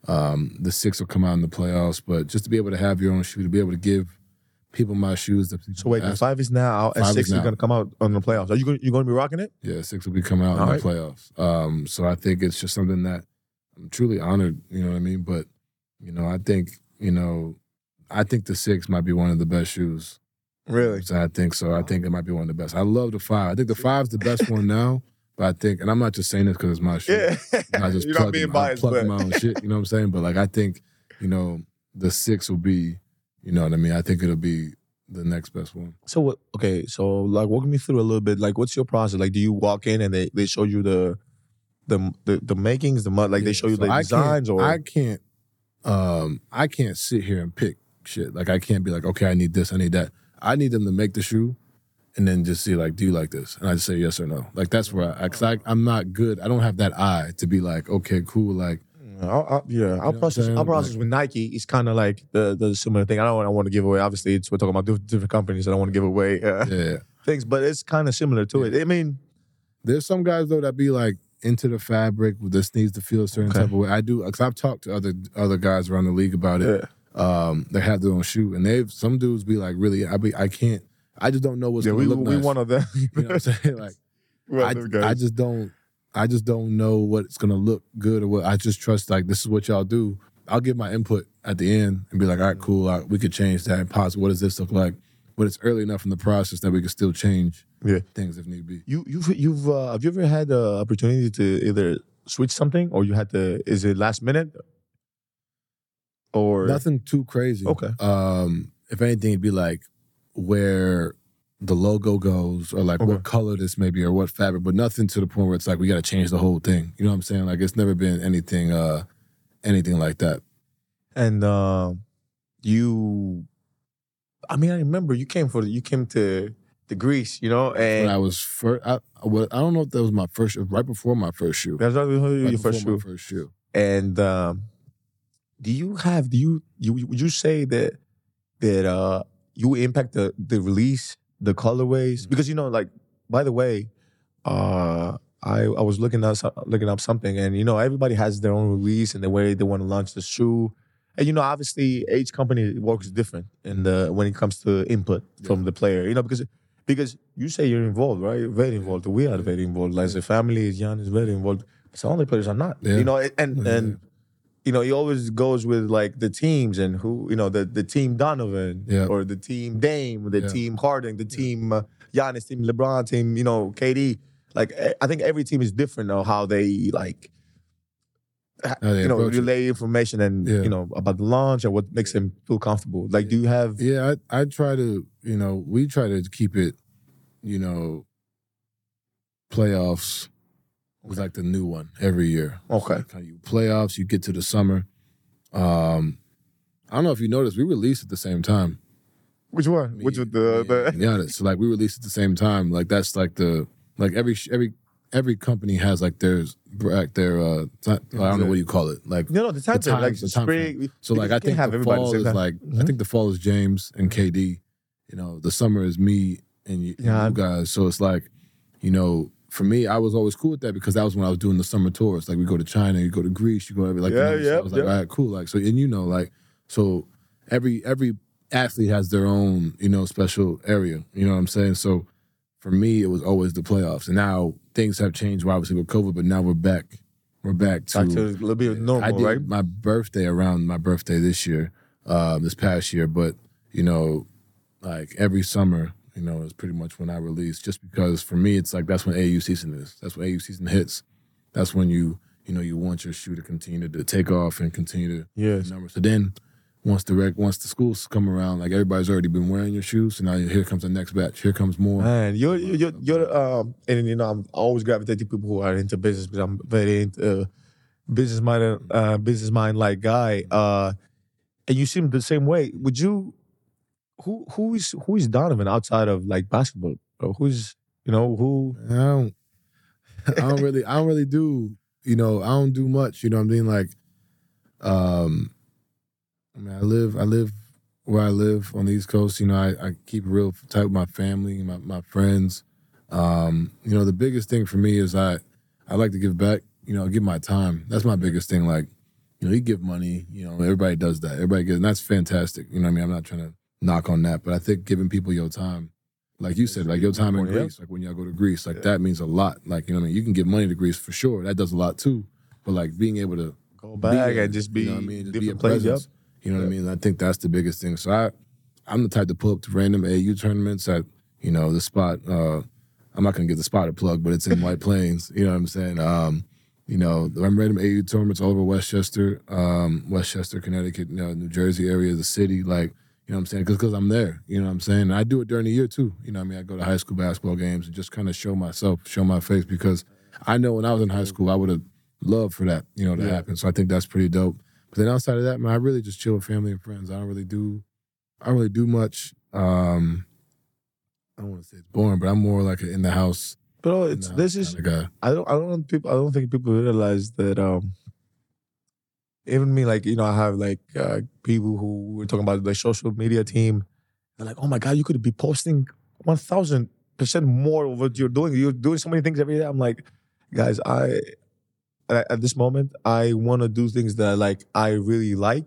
um, the six will come out in the playoffs. But just to be able to have your own shoe, to be able to give people my shoes. That people So wait, the five is now out, and Five is six is, gonna come out on the playoffs. Are you going? You going to be rocking it? yeah, six will be coming out All in right. the playoffs. Um, so I think it's just something that I'm truly honored. You know what I mean? But you know, I think you know, I think the six might be one of the best shoes. Really? So I think so. I think it might be one of the best. I love the five. I think the five's the best one now. But I think, and I'm not just saying this because it's my shoe. Yeah. I just You're not being in, I biased, plug but my own shit. You know what I'm saying? But like, I think, you know, the six will be, you know what I mean? I think it'll be the next best one. So what? Okay, so like, walk me through a little bit. Like, what's your process? Like, do you walk in and they, they show you the the the, the makings, the mud, like they show you so the I designs, or I can't, um, I can't sit here and pick shit. Like, I can't be like, okay, I need this, I need that. I need them to make the shoe. And then just see like, do you like this? And I just say yes or no. Like that's where I, cause I, I'm not good. I don't have that eye to be like, okay, cool. Like, I'll, I'll, yeah, our process. Our process Like- with Nike is kind of like the the similar thing. I don't want, I want to give away. Obviously, it's we're talking about diff- different companies. I don't want to give away uh, yeah. things, but it's kind of similar to it. I mean, There's some guys though that be like into the fabric. This needs to feel a certain Okay. type of way. I do because I've talked to other other guys around the league about it. Um, they have their own shoe, and they've some dudes be like, really, I be I can't. I just don't know what's yeah, gonna we look we nice. one of them. you know what I'm saying? Like I, of them guys. I just don't. I just don't know what's gonna look good or what. I just trust like this is what y'all do. I'll give my input at the end and be like, all right, cool. uh, we could change that and pause. What does this look like? But it's early enough in the process that we can still change Yeah. things if need be. You you've you've uh, have you ever had the opportunity to either switch something or you had to? Is it last minute or Nothing too crazy. Okay. Um, if anything, it'd be like where the logo goes, or like Okay. what color this may be, or what fabric. But nothing to the point where it's like we got to change the whole thing. You know what I'm saying? Like it's never been anything, uh, anything like that. And uh, you, I mean, I remember you came for the, you came to the Greece, you know, When and I was first, I, well, I don't know if that was my first, right before my first shoe. that's not your Right first before shoe. my first shoe. And um, do you have do you you would you say that that uh you impact the the release, the colorways? Because you know, like by the way, uh I I was looking up looking up something, and you know everybody has their own release and the way they want to launch the shoe. And you know, obviously, each company works different in the when it comes to input from the player. You know, because because you say you're involved, right? You're very involved. We are very involved. Like the family, Jan is very involved. Some other players are not. Yeah. You know, and Yeah. and you know, he always goes with like the teams and who you know the the team Donovan Yeah. or the team Dame, the Yeah. team Harden, the team uh, Giannis, team LeBron, team you know KD. Like eh, I think every team is different on how they like How they you know approach it. relay information and Yeah. you know about the launch and what makes them feel comfortable. Like, do you have? Yeah, I, I try to, you know, we try to keep it, you know, playoffs was like the new one every year. Okay. So, like, you playoffs, you get to the summer. Um, I don't know if you noticed, we released at the same time. Which one? Which Me- with the, and the Giannis. So like we released at the same time. Like that's like the like every every every company has like their like their uh I don't know what you call it like no no the time frame, like times, the time spring. so like I think the fall is time. like I Mhm. think the fall is James and KD. You know, the summer is me and you, Yeah. you guys. So it's like, you know, for me, I was always cool with that because that was when I was doing the summer tours. Like we go to China, you go to Greece, you go every like you Yeah, so yeah, I was like, yeah. all right, cool. Like so, and you know, like so every every athlete has their own you know special area. You know what I'm saying? So for me, it was always the playoffs. And now things have changed, obviously with COVID, but now we're back. We're back to, Back to a little bit normal, I did right? my birthday around my birthday this year, uh, this past year. But you know, like every summer, you know, is pretty much when I release. Just because for me, it's like that's when AAU season is. That's when AAU season hits. That's when you you know you want your shoe to continue to take off and continue to Yes. numbers. So then once the rec, once the schools come around, like everybody's already been wearing your shoes, so now here comes the next batch. Here comes more. Man, you're you're you're, you're um, and you know I'm always gravitating to people who are into business because I'm very into uh, business minded, uh, business mind like guy. Uh, and you seem the same way. Would you? Who who is who is Donovan outside of like basketball? Or who's you know who? I don't, I don't really, I don't really do, you know, I don't do much. You know what I mean? Like, um, I mean, I live, I live where I live on the East Coast. You know, I, I keep real tight with my family, my my friends. Um, you know, the biggest thing for me is I, I like to give back. You know, give my time. That's my biggest thing. Like, you know, you give money. You know, everybody does that. Everybody gives, and that's fantastic. You know I mean? I'm not trying to knock on that, but I think giving people your time like you said, like your time in Greece, like when y'all go to Greece, like that means a lot. Like, you know what I mean? You can give money to Greece for sure. That does a lot too. But like being able to Go back there, and just be you know I mean? Just be a different places. Yep. presence. You know what I mean? I think that's the biggest thing. So I I'm the type to pull up to random AAU tournaments at, you know, the spot, uh, I'm not gonna give the spot a plug, but it's in White Plains. You know what I'm saying? Um, you know, I'm random AAU tournaments all over Westchester, um, Westchester, Connecticut, you know, New Jersey area, the city, like, you know what I'm saying? Because I'm there. You know what I'm saying? And I do it during the year too. You know what I mean? I go to high school basketball games and just kind of show myself, show my face because I know when I was in high school, I would have loved for that, you know, to Yeah. happen. So I think that's pretty dope. But then outside of that, man, I really just chill with family and friends. I don't really do, I don't really do much. Um, I don't want to say it's boring, but I'm more like in the house. Bro, in it's this is guy. I don't I don't people I don't think people realize that um even me like you know I have like uh people who were talking about the social media team they're like oh my god you could be posting one thousand percent more of what you're doing you're doing so many things every day I'm like guys I at this moment I want to do things that like I really like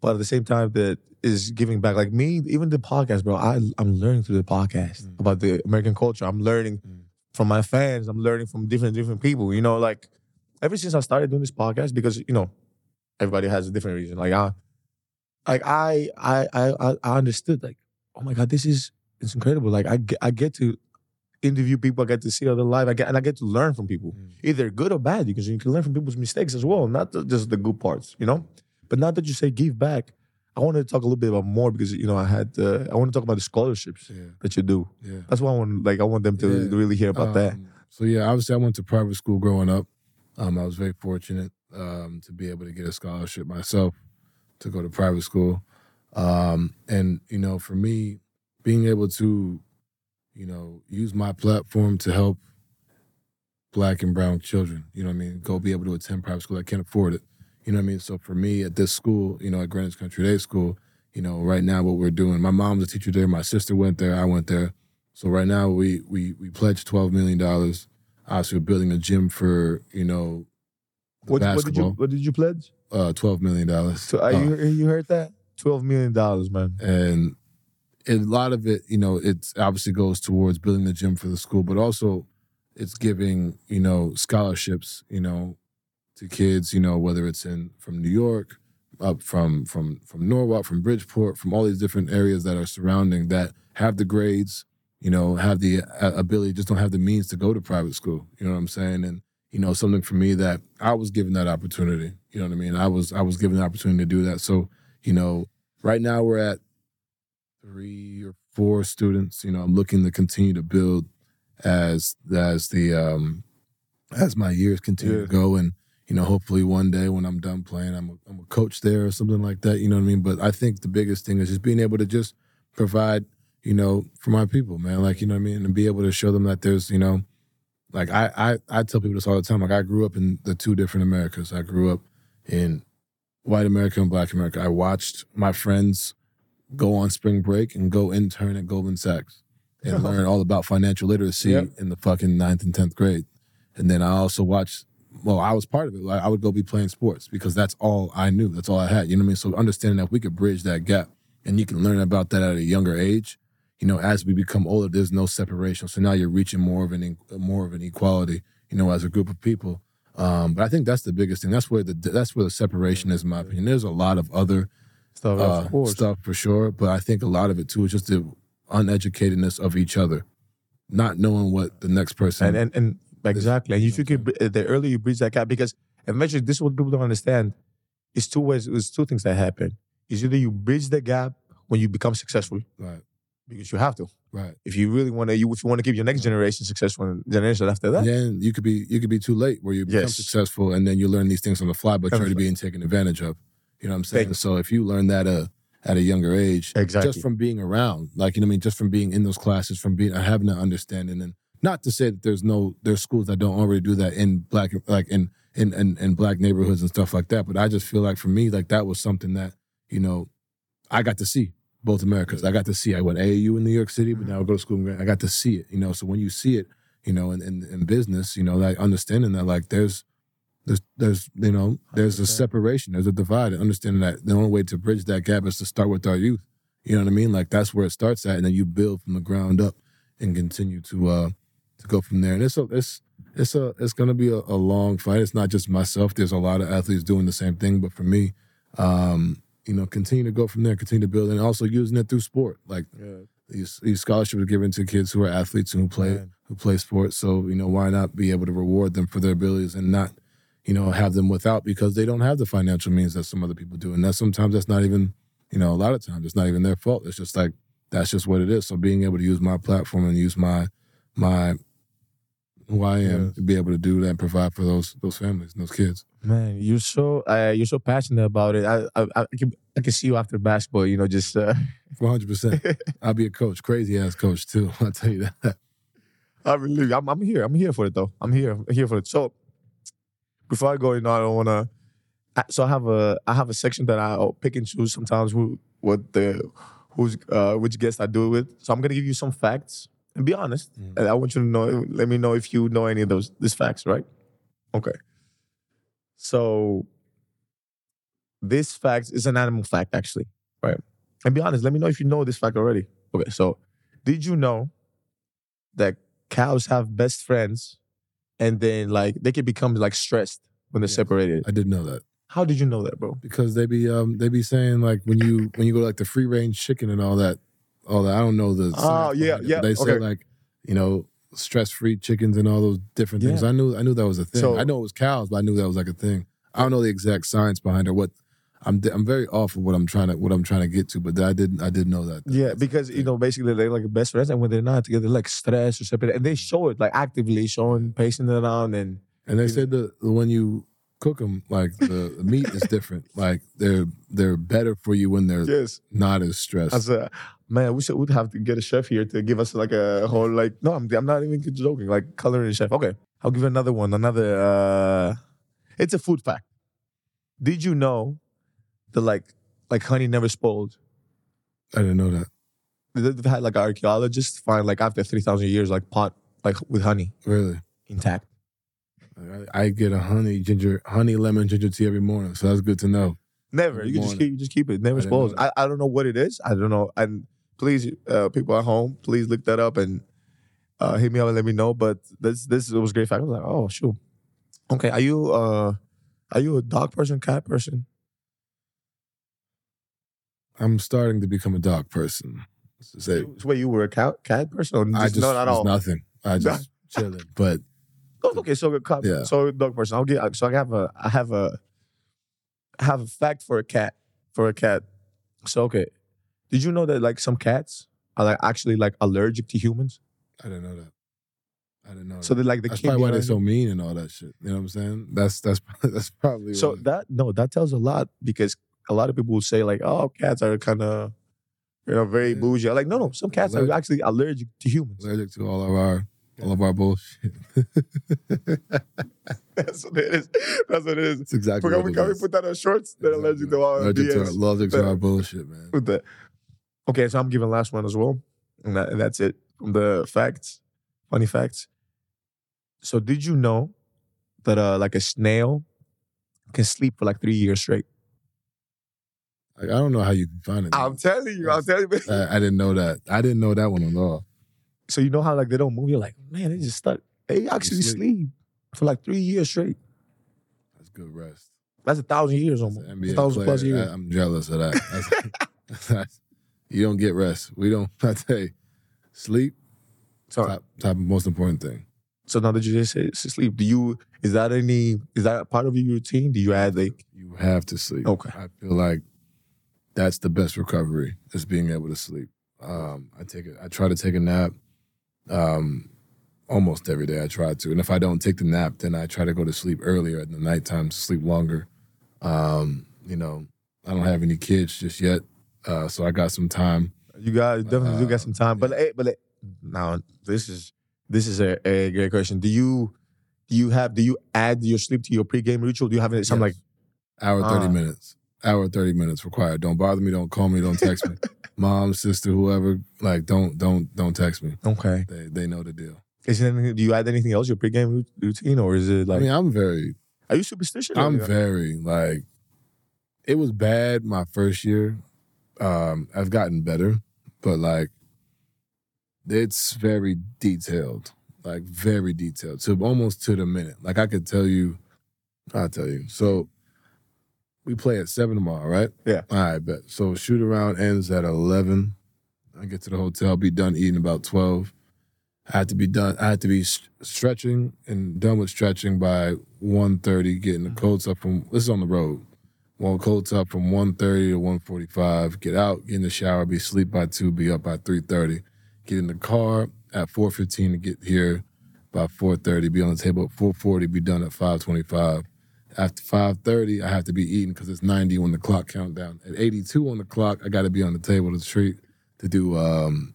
but at the same time that is giving back like me even the podcast bro I I'm learning through the podcast Mm. about the American culture I'm learning Mm. from my fans. I'm learning from different different people. You know, like ever since I started doing this podcast, because you know, everybody has a different reason. Like I, like I, I, I, I understood. Like, oh my god, this is it's incredible. Like I, get, I get to interview people. I get to see other life. I get and I get to learn from people, Mm. either good or bad, because you can learn from people's mistakes as well, not the- just the good parts. You know, but now that you say give back. I want to talk a little bit about more because you know I had uh, I want to talk about the scholarships Yeah, that you do. yeah. That's why I want like I want them to Yeah. really hear about that. Um, So yeah, obviously I went to private school growing up. Um, I was very fortunate um, to be able to get a scholarship myself to go to private school. Um, and you know, for me, being able to, you know, use my platform to help black and brown children, you know I mean, go be able to attend private school. I can't afford it. You know I mean? So for me at this school, you know, at Greenwich Country Day School, you know, right now what we're doing, my mom's a teacher there, my sister went there, I went there. So right now we we we pledged twelve million dollars. Obviously, we're building a gym for you know What, what did you. What did you pledge? uh, twelve million dollars. So uh, you you heard that? Twelve million dollars, man. and a lot of it, you know, it obviously goes towards building the gym for the school, but also it's giving you know scholarships, you know, to kids, you know, whether it's in from New York, up from from from Norwalk, from Bridgeport, from all these different areas that are surrounding that have the grades, you know, have the uh, ability, just don't have the means to go to private school. You know what I'm saying? And you know, something for me that I was given that opportunity. You know what I mean? I was I was given the opportunity to do that. So you know, right now we're at three or four students. You know, I'm looking to continue to build as as the um as my years continue Yeah. to go and you know hopefully one day when i'm done playing i'm a, I'm a coach there or something like that you know what i mean but i think the biggest thing is just being able to just provide you know for my people man like you know what i mean and be able to show them that there's you know like i i, I tell people this all the time like i grew up in the two different americas i grew up in white america and black america i watched my friends go on spring break and go intern at goldman sachs and learn all about financial literacy Yep. in the fucking ninth and tenth grade. And then I also watched. Well, I was part of it. Like, I would go be playing sports because that's all I knew. That's all I had. You know what I mean? So understanding that we could bridge that gap and you can learn about that at a younger age, you know, as we become older, there's no separation. So now you're reaching more of an more of an equality, you know, as a group of people. Um, but I think that's the biggest thing. That's where the that's where the separation is, in my opinion. There's a lot of other Stuff, uh, of stuff for sure, but I think a lot of it too is just the uneducatedness of each other, not knowing what the next person. and and and exactly. And if you could, br- the earlier you bridge that gap, because eventually this is what people don't understand. It's two ways. It's two things that happen. Is either you bridge the gap when you become successful, right, because you have to. right. If you really want to, you if you want to keep your next generation successful, and generation after that, then you could be you could be too late where you become Yes. successful and then you learn these things on the fly, but you're already being taken advantage of. You know what I'm saying? So if you learn that uh, at a younger age, Exactly. just from being around, like you know what I mean, just from being in those classes, from being having that understanding, and not to say that there's no there's schools that don't already do that in black like in in in, in black neighborhoods and stuff like that. But I just feel like for me, like that was something that you know I got to see both Americas. I got to see. I went AAU in New York City, but now I go to school. in Grand- I got to see it. You know, so when you see it, you know, in, in, in business, you know, like understanding that like there's there's there's you know there's a 100%. separation, there's a divide, and understanding that the only way to bridge that gap is to start with our youth. You know what I mean? Like that's where it starts at, and then you build from the ground up and continue to uh to go from there. And it's a it's it's a it's gonna be a, a long fight. It's not just myself. There's a lot of athletes doing the same thing, but for me, um, you know, continue to go from there, continue to build, and also using it through sport. Like these these scholarships are given to kids who are athletes and who play Man. who play sports. So you know, why not be able to reward them for their abilities and not, you know, have them without because they don't have the financial means that some other people do. And that sometimes that's not even, you know, a lot of times it's not even their fault. It's just like that's just what it is. So being able to use my platform and use my my who I am Yes. to be able to do that and provide for those those families and those kids. man, you're so uh, you're so passionate about it. I I, I, can, I can see you after basketball. You know, just uh, One hundred percent. I'll be a coach, crazy ass coach too. I'll tell you that. I really, I'm, I'm here. I'm here for it though. I'm here. I'm here for it. So before I go, you know, I don't want to. So I have a I have a section that I pick and choose sometimes who what the who's uh, which guest I do it with. So I'm gonna give you some facts and be honest. Mm. And I want you to know. Let me know if you know any of those these facts, right? Okay. So this fact is an animal fact, actually, right? And be honest. Let me know if you know this fact already. Okay. So did you know that cows have best friends, and then like they can become like stressed when they're Yes. separated? I didn't know that. How did you know that, bro? because they be um they be saying like when you when you go to like the free range chicken and all that all that. I don't know the Oh, yeah, yeah, they say like you know stress free chickens and all those different things. Yeah. I knew I knew that was a thing. So- I know it was cows but I knew that was like a thing. I don't know the exact science behind it what I'm I'm very off of what I'm trying to what I'm trying to get to but I didn't I didn't know that Yeah, because you know, basically they're like best friends, and when they're not together, they're like stress or separated, and they show it like actively showing, pacing around, and and they said that when you cook them like the, meat is different. Like they're they're better for you when they're yes, not as stressed man, we should would have to get a chef here to give us like a whole like. No, I'm I'm not even joking. Like culinary chef. Okay, I'll give you another one. Another. uh It's a food fact. Did you know that like like honey never spoiled? I didn't know that They've had like archaeologists find like after three thousand years like pot like with honey really intact. I, I get a honey ginger, honey lemon ginger tea every morning, so that's good to know. Never. Every You can just keep you just keep it. Never I spoils. I, I don't know what it is. I don't know. And please, uh, people at home, please look that up and uh, hit me up and let me know. But this this was great fact. I was like, oh shoot. Okay, are you uh are you a dog person, cat person? I'm starting to become a dog person. Say, You- Wait, you were a cat cat person or I just, just not at all? nothing. I just chilling, but Oh, okay, so a cat, Yeah. so dog person. I'll get. So I have a I have a I have a fact for a cat for a cat. So okay, did you know that like some cats are like actually like allergic to humans? I didn't know that. I didn't know. So that. they like the that's probably why they're so mean and all that shit. You know what I'm saying? That's that's that's probably So that no, that tells a lot because a lot of people will say like, oh, cats are kind of you know very Yeah. bougie. I'm like, no, no, some cats are actually allergic to humans. allergic to all of our all of our bullshit. That's what it is. That's what it is. That's exactly Can what we, it can we put that on shorts? They're allergic to all allergic to, our, allergic to our bullshit, man. with that. Okay, so I'm giving last one as well, and, that, and that's it. From the facts, funny facts. So did you know that uh, like a snail can sleep for like three years straight? Like, I don't know how you can find it. I'm telling you, I'm telling you. I, I didn't know that. I didn't know that one at all. So you know how like they don't move. You're like, man, they just stuck. They actually sleep. sleep for like three years straight. That's good rest. That's a thousand years almost. A thousand player, plus years. I, am jealous of that. That's- that's- you don't get rest. We don't. I tell you, sleep so, top top most important thing. so now that you just say say sleep, do you is that any is that part of your routine? Do you add like You have to sleep. Okay. I feel like that's the best recovery is being able to sleep. Um, I take it. I try to take a nap. Um, almost every day I try to, and if I don't take the nap, then I try to go to sleep earlier at the nighttime to sleep longer. Um, you know, I don't have any kids just yet, uh, so I got some time. you got you definitely do Uh, got some time? But eh, but eh, now this is this is a, a great question. Do you do you have do you add your sleep to your pregame ritual? Do you have something like hour thirty Ah. minutes. Hour thirty minutes required. Don't bother me. Don't call me. Don't text me. Mom, sister, whoever. Like, don't don't don't text me. okay? They they know the deal. Is there anything, do you add anything else your pregame routine or is it like I mean, I'm very are you superstitious? I'm very like it was bad my first year. Um, I've gotten better, but like it's very detailed. Like very detailed. To almost to the minute. Like I could tell you, I'll tell you. So we play at seven tomorrow, right? Yeah. All right, bet. So shoot around ends at eleven. I get to the hotel, be done eating about twelve. I had to be done. I had to be stretching and done with stretching by 1.30, getting the coats up from. This is on the road. One coats up from 1.30 to 1.45. Get out, get in the shower, be asleep by two, be up by 3.30. Get in the car at 4.15 to get here by 4.30. Be on the table at 4.40. Be done at 5.25. After 5.30, I have to be eating because it's 90 when the clock countdown. At 82 on the clock, I got to be on the table to treat to do um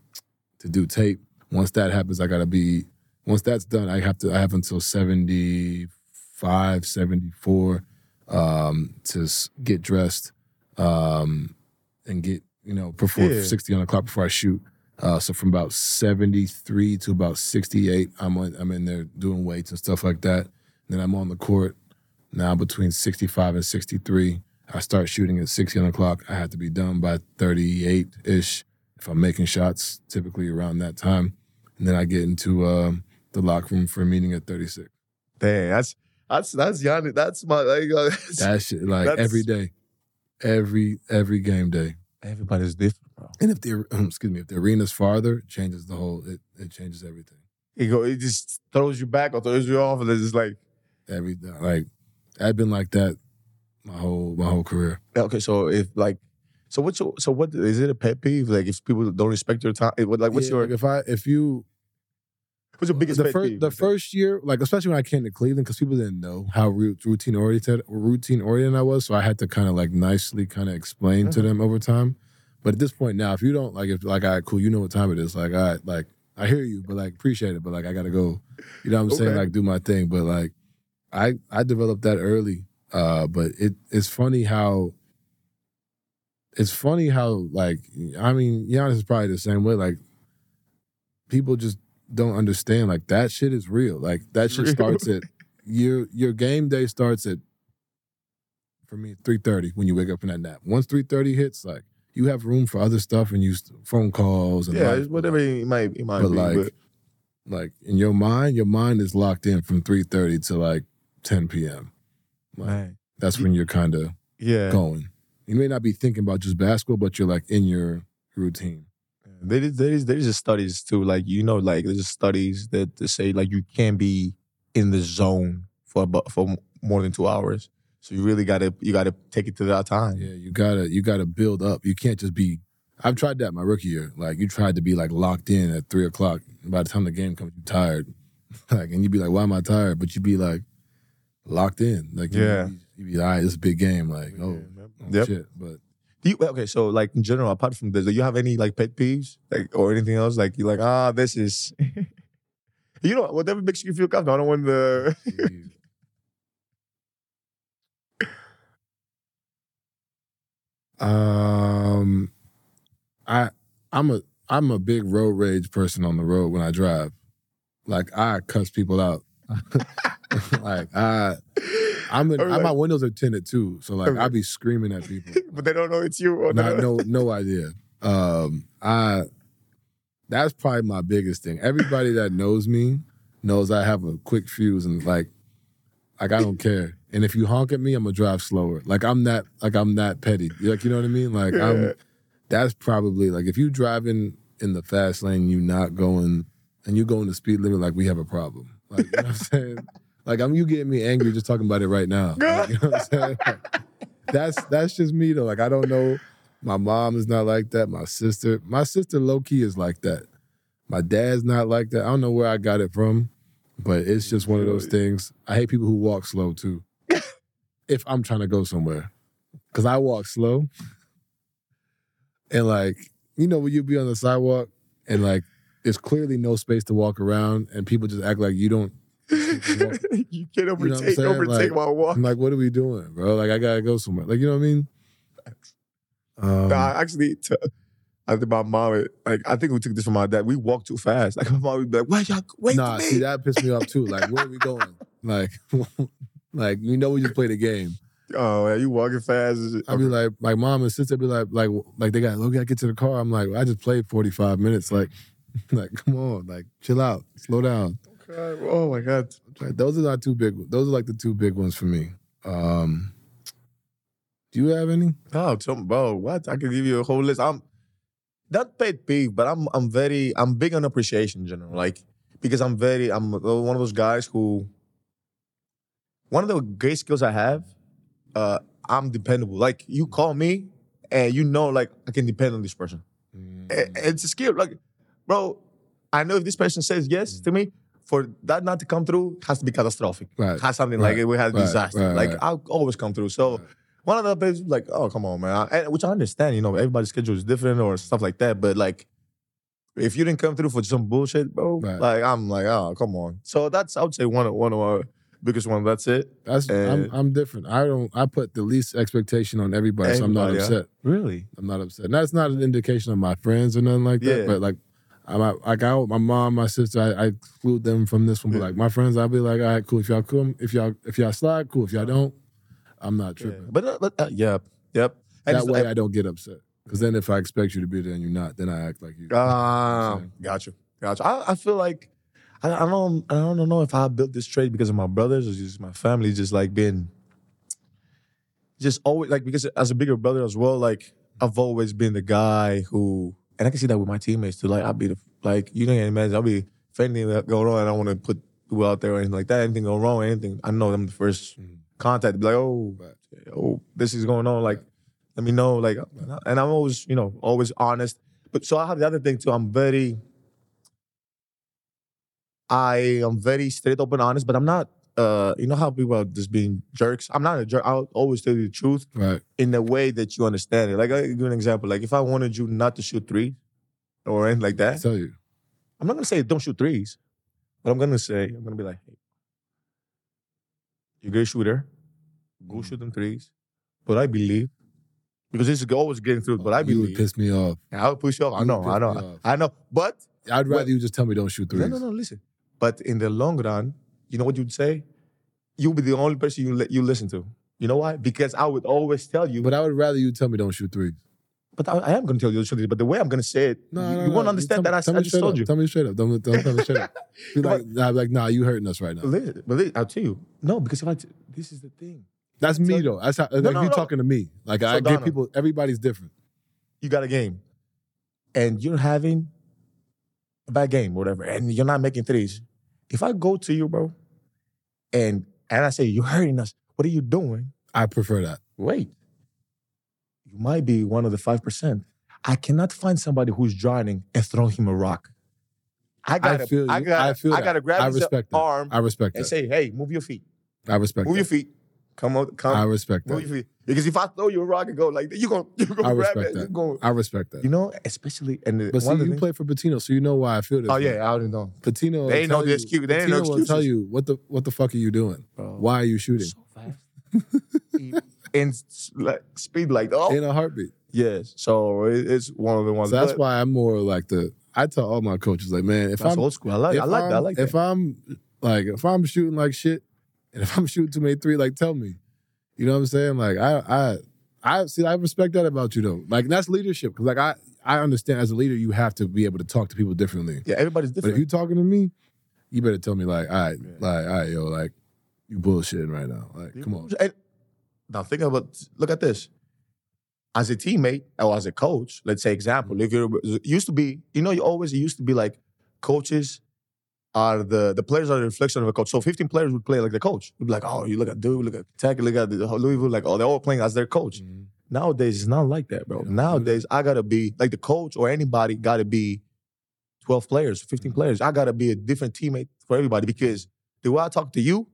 to do tape. Once that happens, I gotta be. Once that's done, I have to. I have until 75, 74 um, to get dressed um, and get you know perform Yeah. 60 on the clock before I shoot. Uh, so from about 73 to about 68, I'm on, I'm in there doing weights and stuff like that. Then I'm on the court now between 65 and 63. I start shooting at 60 on the clock. I have to be done by 38 ish if I'm making shots, typically around that time. And then I get into um, the locker room for a meeting at 36. Dang, that's that's that's Yanni. That's my like, uh, That shit, like That's- every day, every every game day. everybody's different, bro. And if the excuse me, if the arena's farther, it changes the whole. It it changes everything. It go, it just throws you back or throws you off, and it's just like Every like I've been like that my whole my whole career. okay. So if like, so what's your, so what is it a pet peeve? Like if people don't respect your time, it, what like what's Yeah, your like if I if you what's your biggest the peeve? the first year, like especially when I came to Cleveland, because people didn't know how routine oriented routine oriented I was, so I had to kind of like nicely kind of explain to Mhm. them over time. But at this point now, if you don't like, if like, all right, cool, you know what time it is. Like, all right, like I hear you, but like appreciate it, but like I gotta go. You know what I'm saying? Like do my thing, but like I I developed that early. Uh, but it it's funny how. It's funny how like I mean Giannis is probably the same way. Like people just don't understand like that shit is real. Like that shit starts at your your game day starts at for me three thirty when you wake up from that nap. Once three thirty hits, like you have room for other stuff and you phone calls and yeah, whatever it might it might But be. like, but like in your mind, your mind is locked in from three thirty to like ten p.m. Like man, that's when you're kind of yeah, going. You may not be thinking about just basketball, but you're like in your routine. There is there is there is just studies too, like you know, like there's just studies that, that say like you can't be in the zone for about for more than two hours. So you really gotta you gotta take it to that time. Yeah, you gotta you gotta build up. You can't just be. I've tried that my rookie year. Like you tried to be like locked in at three o'clock. By the time the game comes, you're tired. like and you'd be like, "Why am I tired?" But you'd be like locked in. Like Yeah. you'd be all right. It's a big game. Like oh, oh Yep. shit. But you okay? So like in general, apart from this, do you have any like pet peeves, like or anything else? Like you're like, ah, this is, you know, whatever makes you feel comfortable. I don't want the. um, I I'm a I'm a big road rage person on the road when I drive. Like I cuss people out. like I I'm in, Or my windows are tinted too, so like. I be screaming at people. but they don't know it's you. Or Not no no idea. Um, I that's probably my biggest thing. Everybody that knows me knows I have a quick fuse and like like I don't care. And if you honk at me, I'm gonna drive slower. Like I'm that like I'm that petty. Like you know what I mean? Like Yeah. I'm that's probably like if you driving in the fast lane, you not going and you going the speed limit, like we have a problem. Like you know what I'm saying? Like I'm you getting me angry just talking about it right now. Like, you know what I'm saying? Like, that's that's just me though. Like I don't know. My mom is not like that. My sister, my sister low key is like that. My dad's not like that. I don't know where I got it from, but it's just one of those things. I hate people who walk slow too. if I'm trying to go somewhere, because I walk slow, and like you know when you be on the sidewalk and like there's clearly no space to walk around, and people just act like you don't. you can't overtake, saying? overtake Like- while walking. I'm like, what are we doing, bro? Like I gotta go somewhere. Like you know what I mean? Um, Nah, actually, t- I think my mom, like, I think we took this from my dad. We walk too fast. Like, my mom would be like, why y'all, wait nah, see that pissed me off too. Like, where are we going? Like, like you know, we just played a game. Oh, man, you walking fast. I'd be like, my mom and sister be like, like, like they got, look, gotta get to the car. I'm like, I just played 45 minutes. Like, like, come on, like, chill out, slow down. Okay. Oh my God. Those are not two big. Those are like the two big ones for me. Um, do you have any? Oh, bro, what? I could give you a whole list. I'm not pet peeve, but I'm I'm very I'm big on appreciation in general. Like because I'm very I'm one of those guys who one of the great skills I have, uh, I'm dependable. Like you call me and you know like I can depend on this person. A- It's a skill. Like, bro, I know if this person says yes mm. to me, for that not to come through has to be catastrophic. Right. Has something Right. like it. we had Right. disaster. Like. I'll always come through. So one of the places like, oh come on, man. And, which I understand, you know, everybody's schedule is different or stuff like that. But like, if you didn't come through for some bullshit, bro, like I'm like, oh come on. So that's I would say one of one of our biggest one. That's it. That's I'm, I'm different. I don't. I put the least expectation on everybody, so I'm not Everybody, yeah. upset. Really? I'm not upset. And that's not an indication of my friends or nothing like that. Yeah. But like, I'm like I, my mom, my sister, I, I exclude them from this one. But like my friends, I'll be like, all right, cool. If y'all come, if y'all if y'all slide, cool. If y'all don't, I'm not Yeah. tripping. But uh, but, uh, yeah, yep. And that it's- way, I don't get upset. Because then if I expect you to be there and you're not, then I act like you. Ah, saying? gotcha, gotcha. I, I feel like I, I don't I don't know if I built this trade because of my brothers or just my family, just like being just always like because as a bigger brother as well, like I've always been the guy who, and I can see that with my teammates too. Like I'll be the like you don't even imagine I'll be if anything that go wrong, I don't want to put people out there or anything like that. Anything go wrong, anything, I know I'm the first Mhm. contact to be like, oh, Right. oh, this is going on. Like, let me know. Like, and I'm always, you know, always honest. But so I have the other thing too. I'm very, I am very straight, open, honest. But I'm not. Uh, you know how people are just being jerks. I'm not a jerk. I'll always tell you the truth Right. in the way that you understand it. Like I'll give you an example. Like if I wanted you not to shoot three or anything like that, I tell you. I'm not gonna say don't shoot threes, but I'm gonna say I'm gonna be like, hey, you're a great shooter, go shoot them threes. But I believe because this is always getting through. But I believe you would piss me off. I would push you off. I know, I know. I know. But I'd rather Well- you just tell me don't shoot threes. no, no, no. Listen. But in the long run, you know what you'd say? You'll be the only person you li- you listen to. You know why? Because I would always tell you. But I would rather you tell me don't shoot threes. But I, I am going to tell you the truth. But the way I'm going to say it, No, you, no, you no. won't understand that me- I, tell I just told up. you. Tell me straight up. Don't, don't tell me straight up. Be like, nah, like, nah, you hurting us right now. Li- But li- I'll tell you. No, because if I t- this is the thing. That's me So- though. That's how, like no, you talking to me. Like So, I get people. Everybody's different. You got a game, and you're having a bad game, whatever, and you're not making threes. If I go to you, bro, and and I say you're hurting us, what are you doing? I prefer that. Wait, you might be one of the five percent. I cannot find somebody who's drowning and throw him a rock. I gotta, I feel. You. I gotta, I feel. I gotta grab I his that. arm I respect and that. say, "Hey, move your feet, I respect move your feet, come on, come, I respect move that. your feet." Because if I throw you a rock and go like that, you gonna you gonna I grab respect it. that. You gonna, I respect that. you know, especially and the, But see, one of the you things- play for Pitino, so you know why I feel this. Oh way. yeah, I already know. Pitino. will They ain't no tell you- excuse- they ain't no Pitino will tell you what the what the fuck are you doing? Bro. Why are you shooting? So fast. in s- like speed like oh In a heartbeat. yes. So it, it's one of the ones. So that's but why I'm more like the. I tell all my coaches like, man, if that's I'm old school. I like. if I like that. I I'm- like if that. I'm like if I'm shooting like shit And if I'm shooting too many three, like tell me. You know what I'm saying? Like I I I see I respect that about you though. Like that's leadership. Cause like I I understand as a leader you have to be able to talk to people differently. Yeah, everybody's different. But if you talking to me, you better tell me like, all right, like, all right, yo, like you bullshitting right now. Like, come on. And now think about look at this. As a teammate or as a coach, let's say example, mm-hmm. if you're used to be, you know, you always used to be like coaches are the the players are the reflection of a coach. So 15 players would play like the coach. Would be like, oh, you look at Duke, look at Tech, look at the Louisville, like oh, they're all playing as their coach. Mhm. Nowadays, it's not like that, bro. Yeah, Nowadays, I gotta be like the coach or anybody gotta be 12 players, 15 players. I gotta be a different teammate for everybody because the way I talk to you,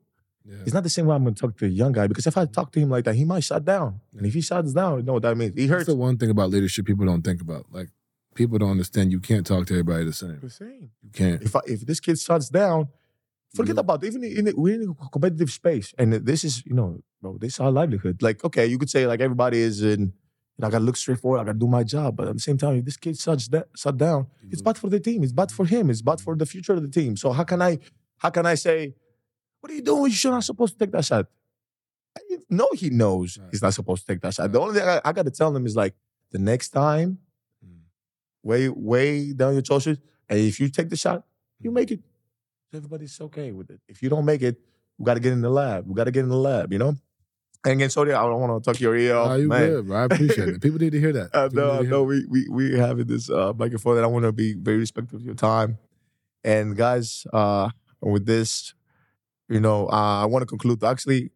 Yeah. it's not the same way I'm gonna talk to a young guy. Because if I talk to him like that, he might shut down. And if he shuts down, you know what that means. He That's hurts. the one thing about leadership people don't think about. Like people don't understand you can't talk to everybody the same. The same. You can't. If I, if this kid shuts down, forget Yeah. about it. even in the, we're in a competitive space, and this is you know, bro, this is our livelihood. Like, okay, you could say like everybody is in. Know, I gotta look straight forward. I gotta do my job, but at the same time, if this kid shuts that shut down, it's mm-hmm. bad for the team. It's bad for him. It's bad for the future of the team. So how can I, how can I say, what are you doing? You're not supposed to take that shot. I know he knows Right. he's not supposed to take that shot. The only thing I, I got to tell him is like the next time. Way way down your shoulders, and if you take the shot, you make it. Everybody's okay with it. If you don't make it, we got to get in the lab. We got to get in the lab. You know. And again, sorry, I don't want to talk your ear off, Nah, you man. good, bro. I appreciate it. People need to hear that. I People know, need I to hear know. We we we having this uh, microphone, and I want to be very respectful of your time. And guys, uh, with this, you know, uh, I want to conclude. Actually,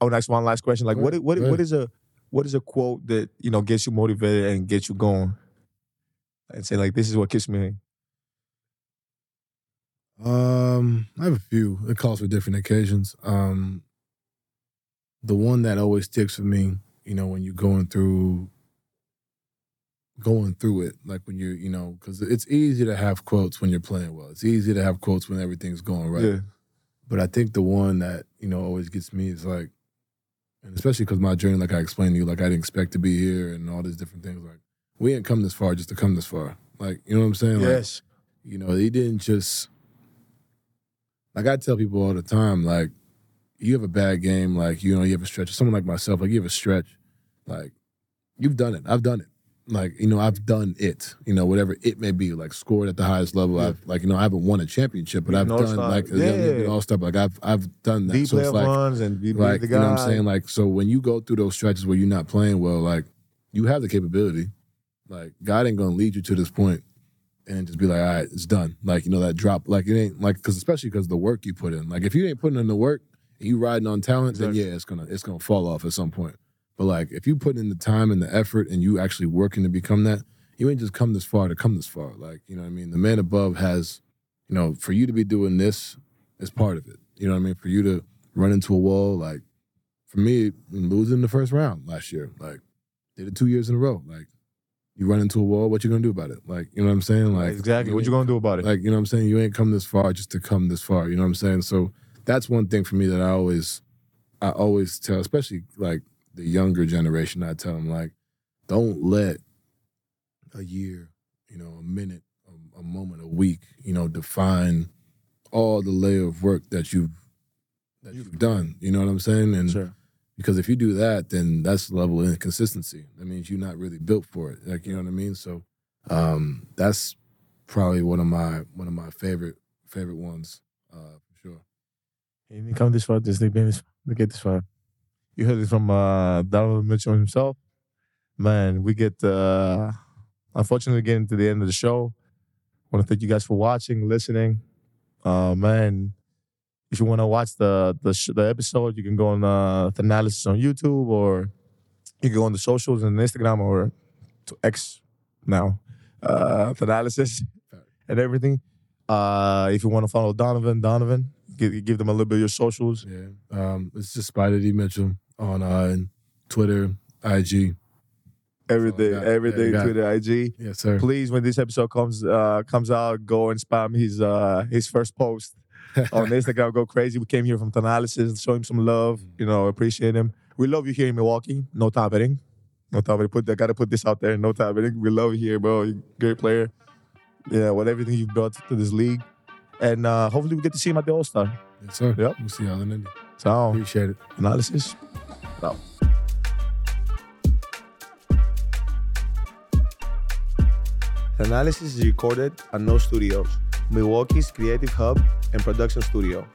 I want to ask one last question. Like, Go what what go what is a what is a quote that you know gets you motivated and gets you going? And say like, this is what keeps me. Um, I have a few. It calls for different occasions. Um, the one that always sticks with me, you know, when you're going through, going through it, like when you're, you know, because it's easy to have quotes when you're playing well. It's easy to have quotes when everything's going right. Yeah. But I think the one that you know always gets me is like, and especially because my journey, like I explained to you, like I didn't expect to be here and all these different things. Like we didn't come this far just to come this far. Like you know what I'm saying? Like, Yes. you know, he didn't just like I tell people all the time, like, you have a bad game, like, you know, you have a stretch. Someone like myself, like you have a stretch, like, you've done it. I've done it. Like, you know, I've done it, you know, whatever it may be, like scored at the highest level. Yeah. I've like, you know, I haven't won a championship, but I've done like Yeah. all stuff. Like I've I've done that. The so it's like runs and be like the you know what I'm saying? Like so when you go through those stretches where you're not playing well, like you have the capability. Like God ain't gonna lead you to this point and just be like, all right, it's done. Like you know that drop. Like it ain't like because especially because the work you put in. Like if you ain't putting in the work and you riding on talent, then yeah, it's gonna it's gonna fall off at some point. But like if you put in the time and the effort and you actually working to become that, you ain't just come this far to come this far. Like you know what I mean. The man above has, you know, for you to be doing this is part of it. You know what I mean. For you to run into a wall, like for me, losing the first round last year, like did it two years in a row. Like you run into a wall, what you gonna do about it? Like you know what I'm saying? Like exactly. What you gonna do about it? Like you know what I'm saying? You ain't come this far just to come this far. You know what I'm saying? So that's one thing for me that I always, I always tell, especially like the younger generation. I tell them like, don't let a year, you know, a minute, a, a moment, a week, you know, define all the layer of work that you've that you've done. You know what I'm saying? And Sure. Because if you do that, then that's the level of inconsistency. That means you're not really built for it. Like you know what I mean? So um, that's probably one of my one of my favorite favorite ones uh, for sure. Didn't come this far. Thing been this get this far. You heard it from uh, Donovan Mitchell himself. Man, we get uh, unfortunately getting to the end of the show. want to thank you guys for watching, listening. Uh, man, if you want to watch the the, sh- the episode, you can go on uh, Thanalysis on YouTube, or you can go on the socials and Instagram or to X now, uh, Thanalysis and everything. Uh, if you want to follow Donovan, Donovan, give, give them a little bit of your socials. Yeah, um, it's just Spida D Mitchell on uh, Twitter, IG. Everything, it. everything, Yeah, Twitter, IG. Yes, sir. Please, when this episode comes uh, comes out, go and spam his uh, his first post on Instagram. Go crazy. We came here from Thanalysis, show him some love. You know, appreciate him. We love you here in Milwaukee. No top betting. No top betting. Put I gotta put this out there. No top betting. We love you here, bro. You're great player. Yeah, with everything you've brought to this league. And uh, hopefully we get to see him at the All Star. yes, sir. Yep. We'll see y'all in Indy. So Appreciate it. analysis. No. Thanalysis is recorded at No Studios, Milwaukee's creative hub and production studio.